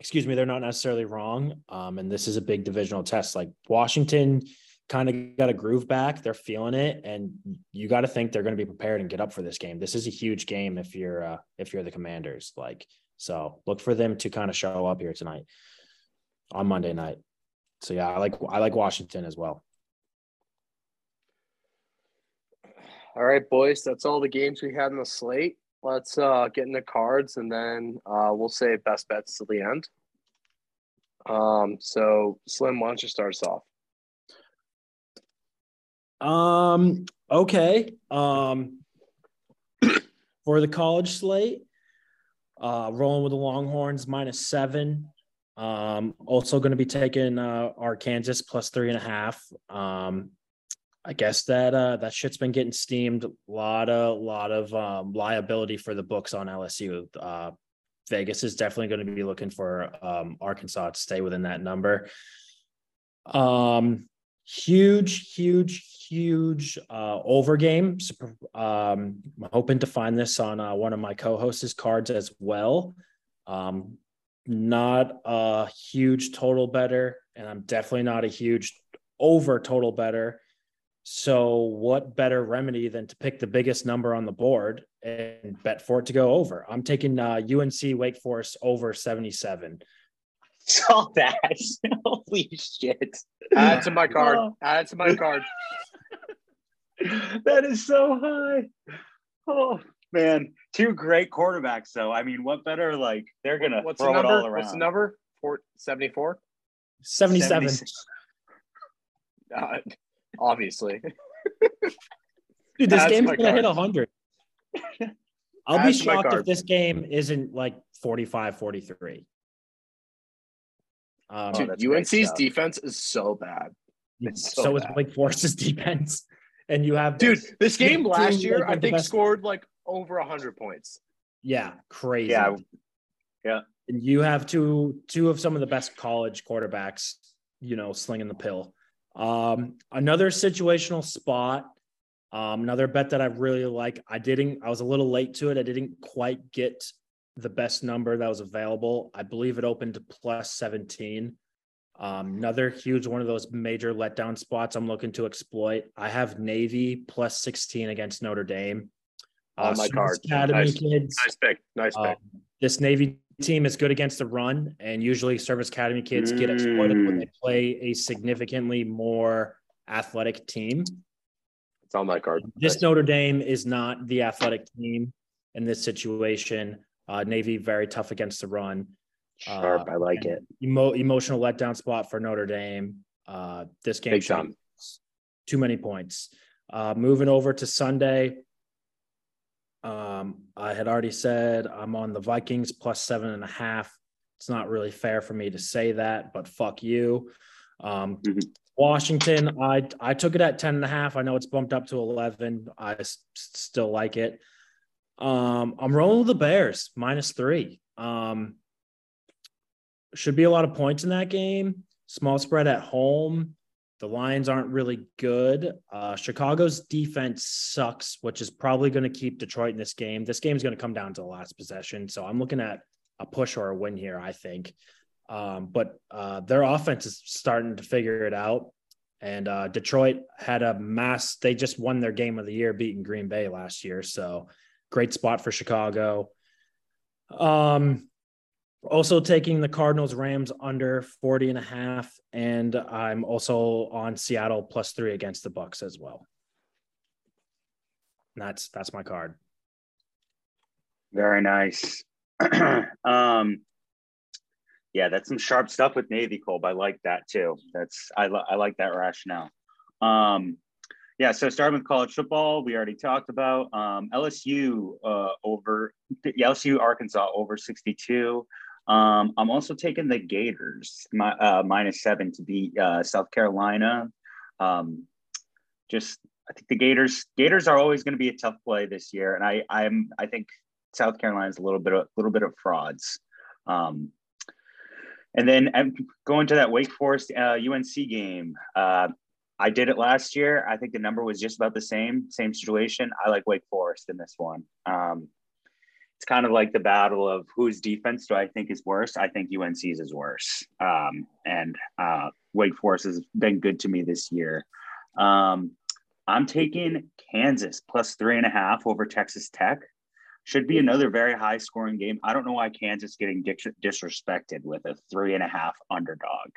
excuse me, they're not necessarily wrong. Um, and this is a big divisional test. Like Washington kind of got a groove back. They're feeling it, and you got to think they're going to be prepared and get up for this game. This is a huge game if you're uh, if you're the Commanders. Like, so look for them to kind of show up here tonight on Monday night. So yeah, I like I like Washington as well. All right, boys, that's all the games we had in the slate. Let's uh, get into cards, and then uh, we'll save best bets to the end. Um, so Slim, why don't you start us off? Um, okay. Um, for the college slate, uh, rolling with the Longhorns minus seven. Um, also going to be taking uh, our Kansas plus three and a half. Um, I guess that uh, that shit's been getting steamed. A lot of lot of um, liability for the books on LSU. Uh, Vegas is definitely going to be looking for um, Arkansas to stay within that number. Um, huge, huge, huge uh, over game. Um, I'm hoping to find this on uh, one of my co-hosts' cards as well. Um, not a huge total better, and I'm definitely not a huge over total better. So, what better remedy than to pick the biggest number on the board and bet for it to go over? I'm taking uh, UNC Wake Forest over 77 saw that. Holy shit. Add to my card. Oh. Add to my card. that is so high. Oh man. Two great quarterbacks though. I mean, what better like they're gonna What's throw the number? it all around. What's the number? Four, 74? 77. Uh, obviously. Dude, this Add game's gonna card. hit 100. I'll Add be shocked if this game isn't like 45 43. Um, Dude, oh, UNC's defense is so bad. It's so, so is Wake Forest's defense. And you have dude. This game last year, I think, scored like over hundred points. Yeah, crazy. Yeah, yeah. And you have two two of some of the best college quarterbacks. You know, slinging the pill. Um, another situational spot. Um, another bet that I really like. I didn't. I was a little late to it. I didn't quite get the best number that was available. I believe it opened to plus 17. Um, another huge one of those major letdown spots I'm looking to exploit. I have Navy plus 16 against Notre Dame. On uh, my card. Academy nice, kids. Nice pick. Nice pick. Um, this Navy team is good against the run, and usually Service Academy kids get exploited when they play a significantly more athletic team. It's on my card. This Notre Dame is not the athletic team in this situation. Uh, Navy very tough against the run. Sharp, Uh, I like it. Emo- emotional letdown spot for Notre Dame. Uh, this game Big should time. too many points. Uh, moving over to Sunday. Um, I had already said I'm on the Vikings plus seven and a half. It's not really fair for me to say that, but fuck you. Um, Mhm. Washington, I I took it at 10 and a half. I know it's bumped up to 11. I s- still like it. Um, I'm rolling with the Bears minus three. Um, should be a lot of points in that game. Small spread at home. The Lions aren't really good. Uh, Chicago's defense sucks, which is probably going to keep Detroit in this game. This game is going to come down to the last possession. So I'm looking at a push or a win here, I think. Um, but uh, their offense is starting to figure it out. And uh, Detroit had a mass, they just won their game of the year, beating Green Bay last year. So great spot for Chicago. Um, also taking the Cardinals Rams under 40 and a half. And I'm also on Seattle plus three against the Bucs as well. And that's that's my card. Very nice. um, yeah, that's some sharp stuff with Navy Colb. I like that too. That's I, li- I like that rationale. Um, yeah, so starting with college football, we already talked about um, LSU uh, over LSU Arkansas over 62. Um, I'm also taking the Gators my, uh, minus seven to beat uh, South Carolina. Um, just I think the Gators Gators are always going to be a tough play this year, and I I'm I think South Carolina's a little bit a little bit of frauds. Um, and then I'm going to that Wake Forest uh, UNC game. Uh, I did it last year. I think the number was just about the same, same situation. I like Wake Forest in this one. Um, it's kind of like the battle of whose defense do I think is worse. I think UNC's is worse. Um, and uh, Wake Forest has been good to me this year. Um, I'm taking Kansas plus three and a half over Texas Tech. Should be another very high scoring game. I don't know why Kansas getting dis- disrespected with a three and a half underdog.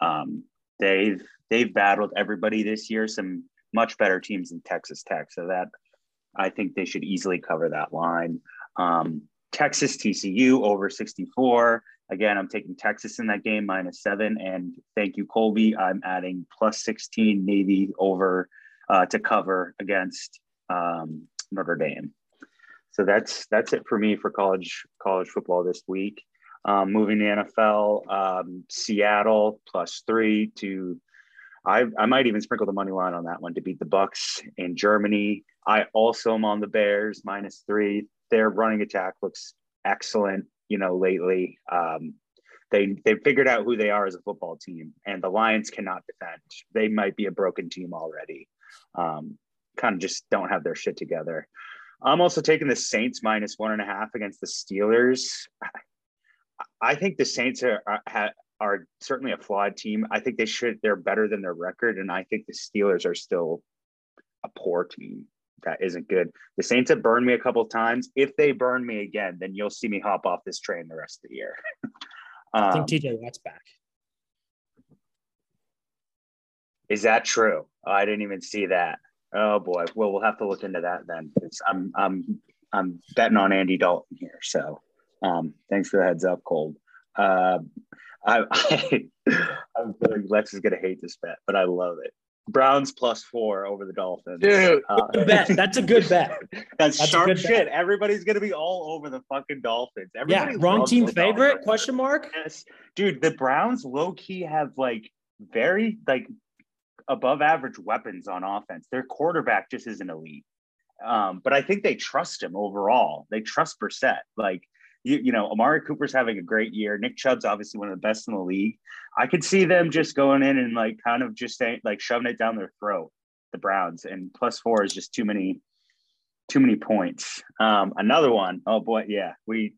Um, they've they've battled everybody this year, some much better teams than Texas Tech. So that I think they should easily cover that line. Um, Texas TCU over 64. Again, I'm taking Texas in that game minus seven. And thank you, Colby. I'm adding plus 16 Navy over uh, to cover against um, Notre Dame. So that's that's it for me for college college football this week. Um, moving to NFL, um, Seattle plus three to. I, I might even sprinkle the money line on that one to beat the Bucs in Germany. I also am on the Bears minus three. Their running attack looks excellent. You know, lately um, they they figured out who they are as a football team, and the Lions cannot defend. They might be a broken team already. Um, kind of just don't have their shit together. I'm also taking the Saints minus one and a half against the Steelers. I think the Saints are are, are certainly a flawed team. I think they should they're better than their record, and I think the Steelers are still a poor team that isn't good. The Saints have burned me a couple of times. If they burn me again, then you'll see me hop off this train the rest of the year. I think Um, TJ Watt's back. Is that true? Oh, I didn't even see that. Oh boy. Well, we'll have to look into that then. I'm I'm I'm betting on Andy Dalton here. So um, thanks for the heads up, Cole. Uh, I, I I'm feeling Lex is gonna hate this bet, but I love it. Browns plus four over the Dolphins. Dude. Uh, Good bet. That's a good bet. that's, That's sharp good bet. shit. Everybody's gonna be all over the fucking Dolphins. Yeah, wrong team favorite? Dolphins. Question mark. Yes, dude. The Browns low key have like very like above average weapons on offense. Their quarterback just isn't elite, um, but I think they trust him overall. They trust Brissett. Like you, you know, Amari Cooper's having a great year. Nick Chubb's obviously one of the best in the league. I could see them just going in and like kind of just saying like shoving it down their throat. The Browns and plus four is just too many, too many points. Um, another one, oh boy, yeah, we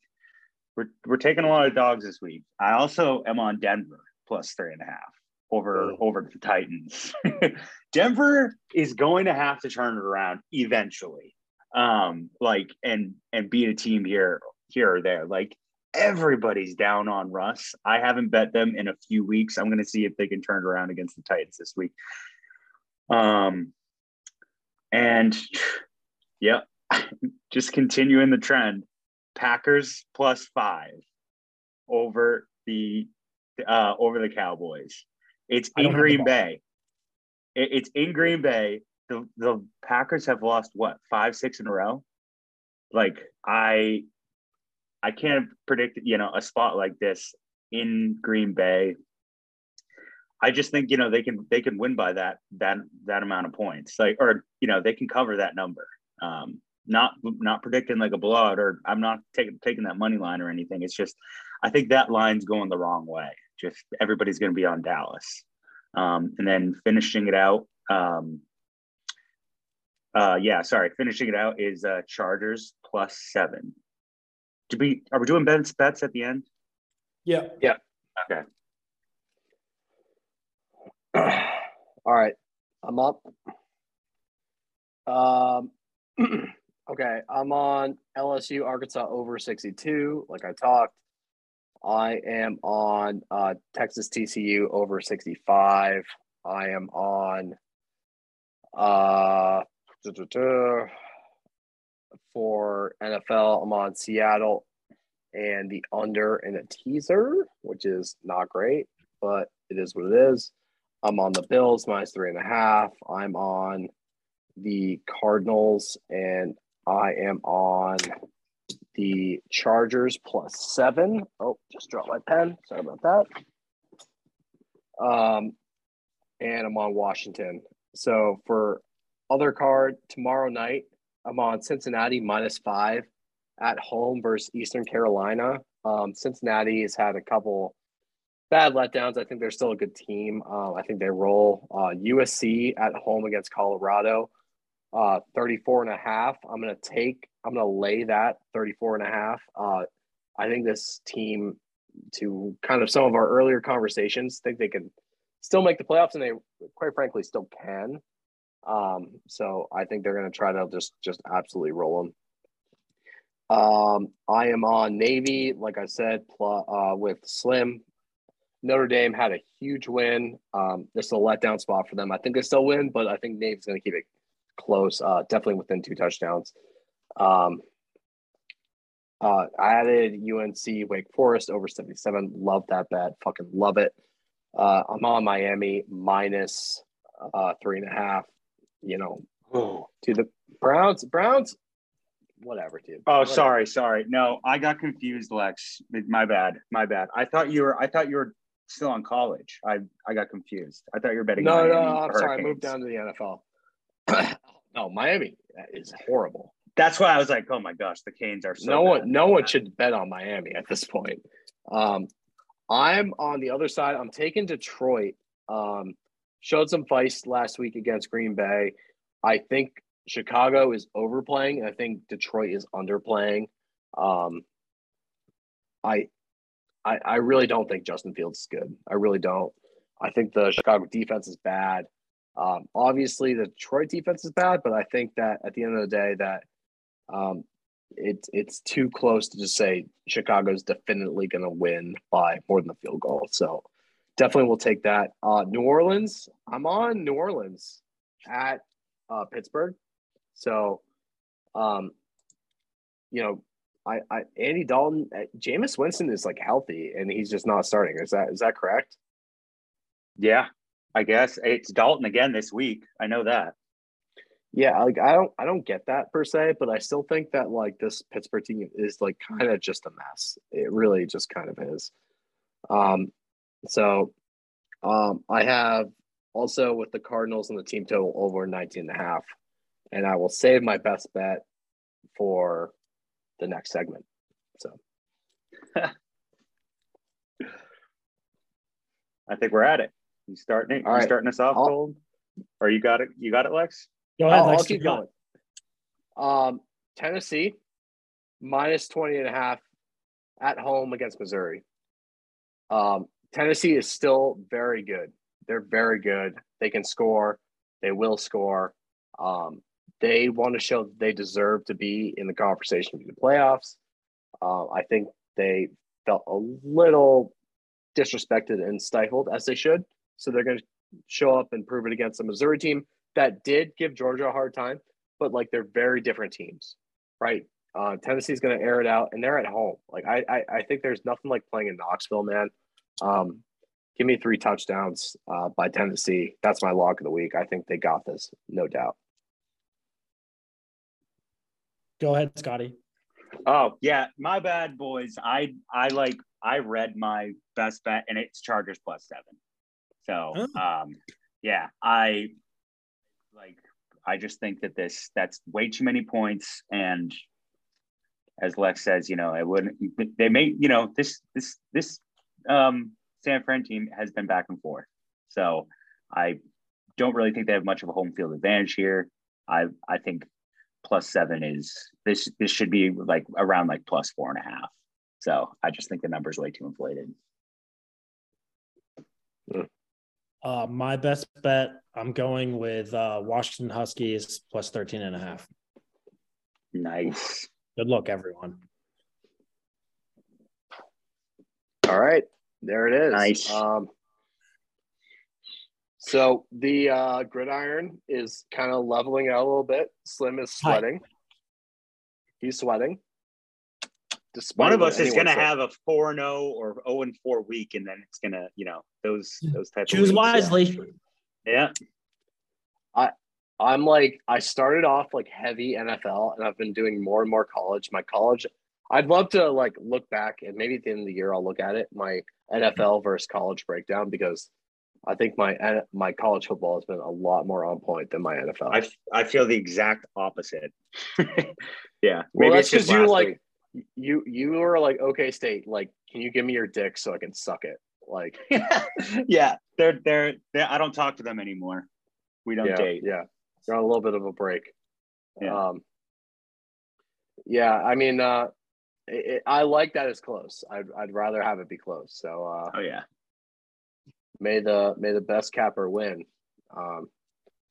we're we're taking a lot of dogs this week. I also am on Denver plus three and a half over Oh. over the Titans. Denver is going to have to turn it around eventually. Um, like and and beat a team here here or there. Like everybody's down on Russ. I haven't bet them in a few weeks. I'm going to see if they can turn it around against the Titans this week. Um, and yeah, just continuing the trend. Packers plus five over the uh, over the Cowboys. It's in Green Bay. It, it's in Green Bay. The the Packers have lost what five six in a row. Like I, I can't predict you know a spot like this in Green Bay. I just think you know they can they can win by that that that amount of points like or you know they can cover that number. Um, not not predicting like a blowout or I'm not taking taking that money line or anything. It's just I think that line's going the wrong way. Just everybody's going to be on Dallas, um, and then finishing it out. Um, uh, yeah, sorry, finishing it out is uh, Chargers plus seven. Do we are we doing bets bets at the end? Yeah. Yeah. Okay. All right, I'm up. Um, okay, I'm on LSU Arkansas over 62, like I talked. I am on uh, Texas TCU over 65. I am on uh, for NFL. I'm on Seattle and the under in a teaser, which is not great, but it is what it is. I'm on the Bills minus three and a half. I'm on the Cardinals and I am on the Chargers plus seven. Oh, just dropped my pen. Sorry about that. Um, and I'm on Washington. So for other card tomorrow night, I'm on Cincinnati minus five at home versus Eastern Carolina. Um, Cincinnati has had a couple bad letdowns. I think they're still a good team. Uh, I think they roll. Uh, USC at home against Colorado, uh, 34 and a half. I'm going to take, I'm going to lay that 34 and a half. Uh, I think this team, to kind of some of our earlier conversations, think they can still make the playoffs, and they, quite frankly, still can. Um, so I think they're going to try to just just absolutely roll them. Um, I am on Navy, like I said, pl- uh, with Slim. Notre Dame had a huge win. Um, this is a letdown spot for them. I think they still win, but I think Navy's going to keep it close, uh, definitely within two touchdowns. Um, uh, I added UNC Wake Forest over 77. Love that bet. Fucking love it. Uh, I'm on Miami minus uh, three and a half. You know, oh. to the Browns. Browns, whatever, dude. Oh, whatever. sorry, sorry. No, I got confused, Lex. My bad. My bad. I thought you were. I thought you were still on college. I I got confused. I thought you were betting. No, Miami no, I'm Hurricanes. sorry. I moved down to the NFL. no, Miami is horrible. That's why I was like, oh my gosh, the Canes are so. no bad. one, no one should bet on Miami at this point. Um, I'm on the other side. I'm taking Detroit. Um, showed some feist last week against Green Bay. I think Chicago is overplaying. I think Detroit is underplaying. Um, I, I, I really don't think Justin Fields is good. I really don't. I think the Chicago defense is bad. Um, obviously, the Detroit defense is bad, but I think that at the end of the day, that um, it's it's too close to just say Chicago's definitely going to win by more than a field goal. So definitely we'll take that. Uh, New Orleans, I'm on New Orleans at uh, Pittsburgh. So, um, you know, I, I Andy Dalton, uh, Jameis Winston is like healthy and he's just not starting. Is that is that correct? Yeah, I guess it's Dalton again this week. I know that. Yeah, like I don't I don't get that per se, but I still think that like this Pittsburgh team is like kind of just a mess. It really just kind of is. Um so um I have also with the Cardinals and the team total over 19 and a half. And I will save my best bet for the next segment. So I think we're at it. You starting it? All you right. starting us off, I'll- Gold? Or you got it? You got it, Lex? Go ahead. I'll, I'll Lex, keep keep going. going. Um, Tennessee minus 20 and a half at home against Missouri. Um, Tennessee is still very good. They're very good. They can score. They will score. Um, they want to show that they deserve to be in the conversation for the playoffs. Uh, I think they felt a little disrespected and stifled as they should. So they're going to show up and prove it against the Missouri team that did give Georgia a hard time, but like they're very different teams, right? Uh, Tennessee's going to air it out, and they're at home. Like I, I, I think there's nothing like playing in Knoxville, man. Um, give me three touchdowns uh, by Tennessee. That's my lock of the week. I think they got this, no doubt. Go ahead, Scotty. Oh yeah, my bad, boys. I I like I read my best bet, and it's Chargers plus seven. So oh. um, yeah, I like. I just think that this that's way too many points, and as Lex says, you know, it wouldn't. They may, you know, this this this um, San Fran team has been back and forth. So I don't really think they have much of a home field advantage here. I I think plus seven is this this should be like around like plus four and a half. So I just think the number is way too inflated. Uh, my best bet, I'm going with uh, Washington Huskies plus 13 and a half. Nice. Good luck, everyone. All right. There it is. Nice. Um, so the uh, gridiron is kind of leveling out a little bit. Slim is sweating. Hi. He's sweating. Despite One of us is going to have a four zero oh or 0 and 4 week, and then it's going to, you know, those those types. Choose wisely. Yeah. I I'm like I started off like heavy NFL, and I've been doing more and more college. My college, I'd love to like look back, and maybe at the end of the year I'll look at it. My NFL versus college breakdown because I think my my college football has been a lot more on point than my NFL. I, I feel the exact opposite. yeah, well, that's because you like week. you you were like okay, state. Like, can you give me your dick so I can suck it? Like, yeah, they're, they're they're I don't talk to them anymore. We don't yeah, date. Yeah, they're on a little bit of a break. Yeah. Um, yeah, I mean, uh, it, I like that it's close. I'd I'd rather have it be close. So. Uh, oh yeah may the may the best capper win. Um,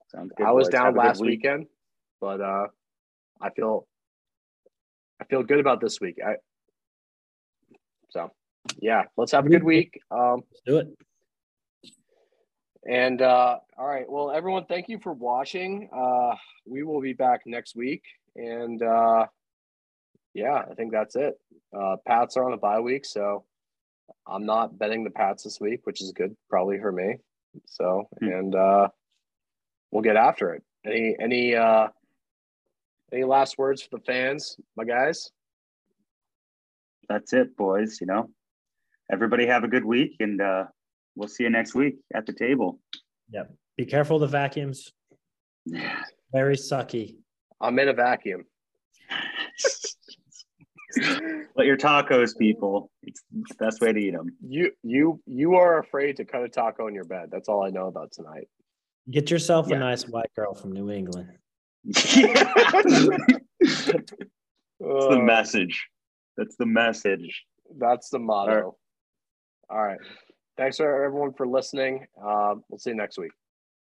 Sounds good. I was boys. down last week. weekend, but uh, I feel I feel good about this week. I so yeah, let's have a good week. Um, let's do it. And uh, all right, well, everyone, thank you for watching. Uh, we will be back next week, and uh, yeah, I think that's it. Uh, Pats are on the bye week, so I'm not betting the Pats this week, which is good probably for me. So, hmm. and uh, we'll get after it. Any any uh, any last words for the fans, my guys? That's it, boys. You know, everybody have a good week, and uh, we'll see you next week at the table. Yep. Be careful of the vacuums. Yeah. Very sucky. I'm in a vacuum. Let your tacos, people. It's, the best way to eat them. You you you are afraid to cut a taco in your bed. That's all I know about tonight. Get yourself yeah. a nice white girl from New England. That's the message. That's the message. That's the motto. All right. All right. Thanks for everyone for listening. Uh, we'll see you next week.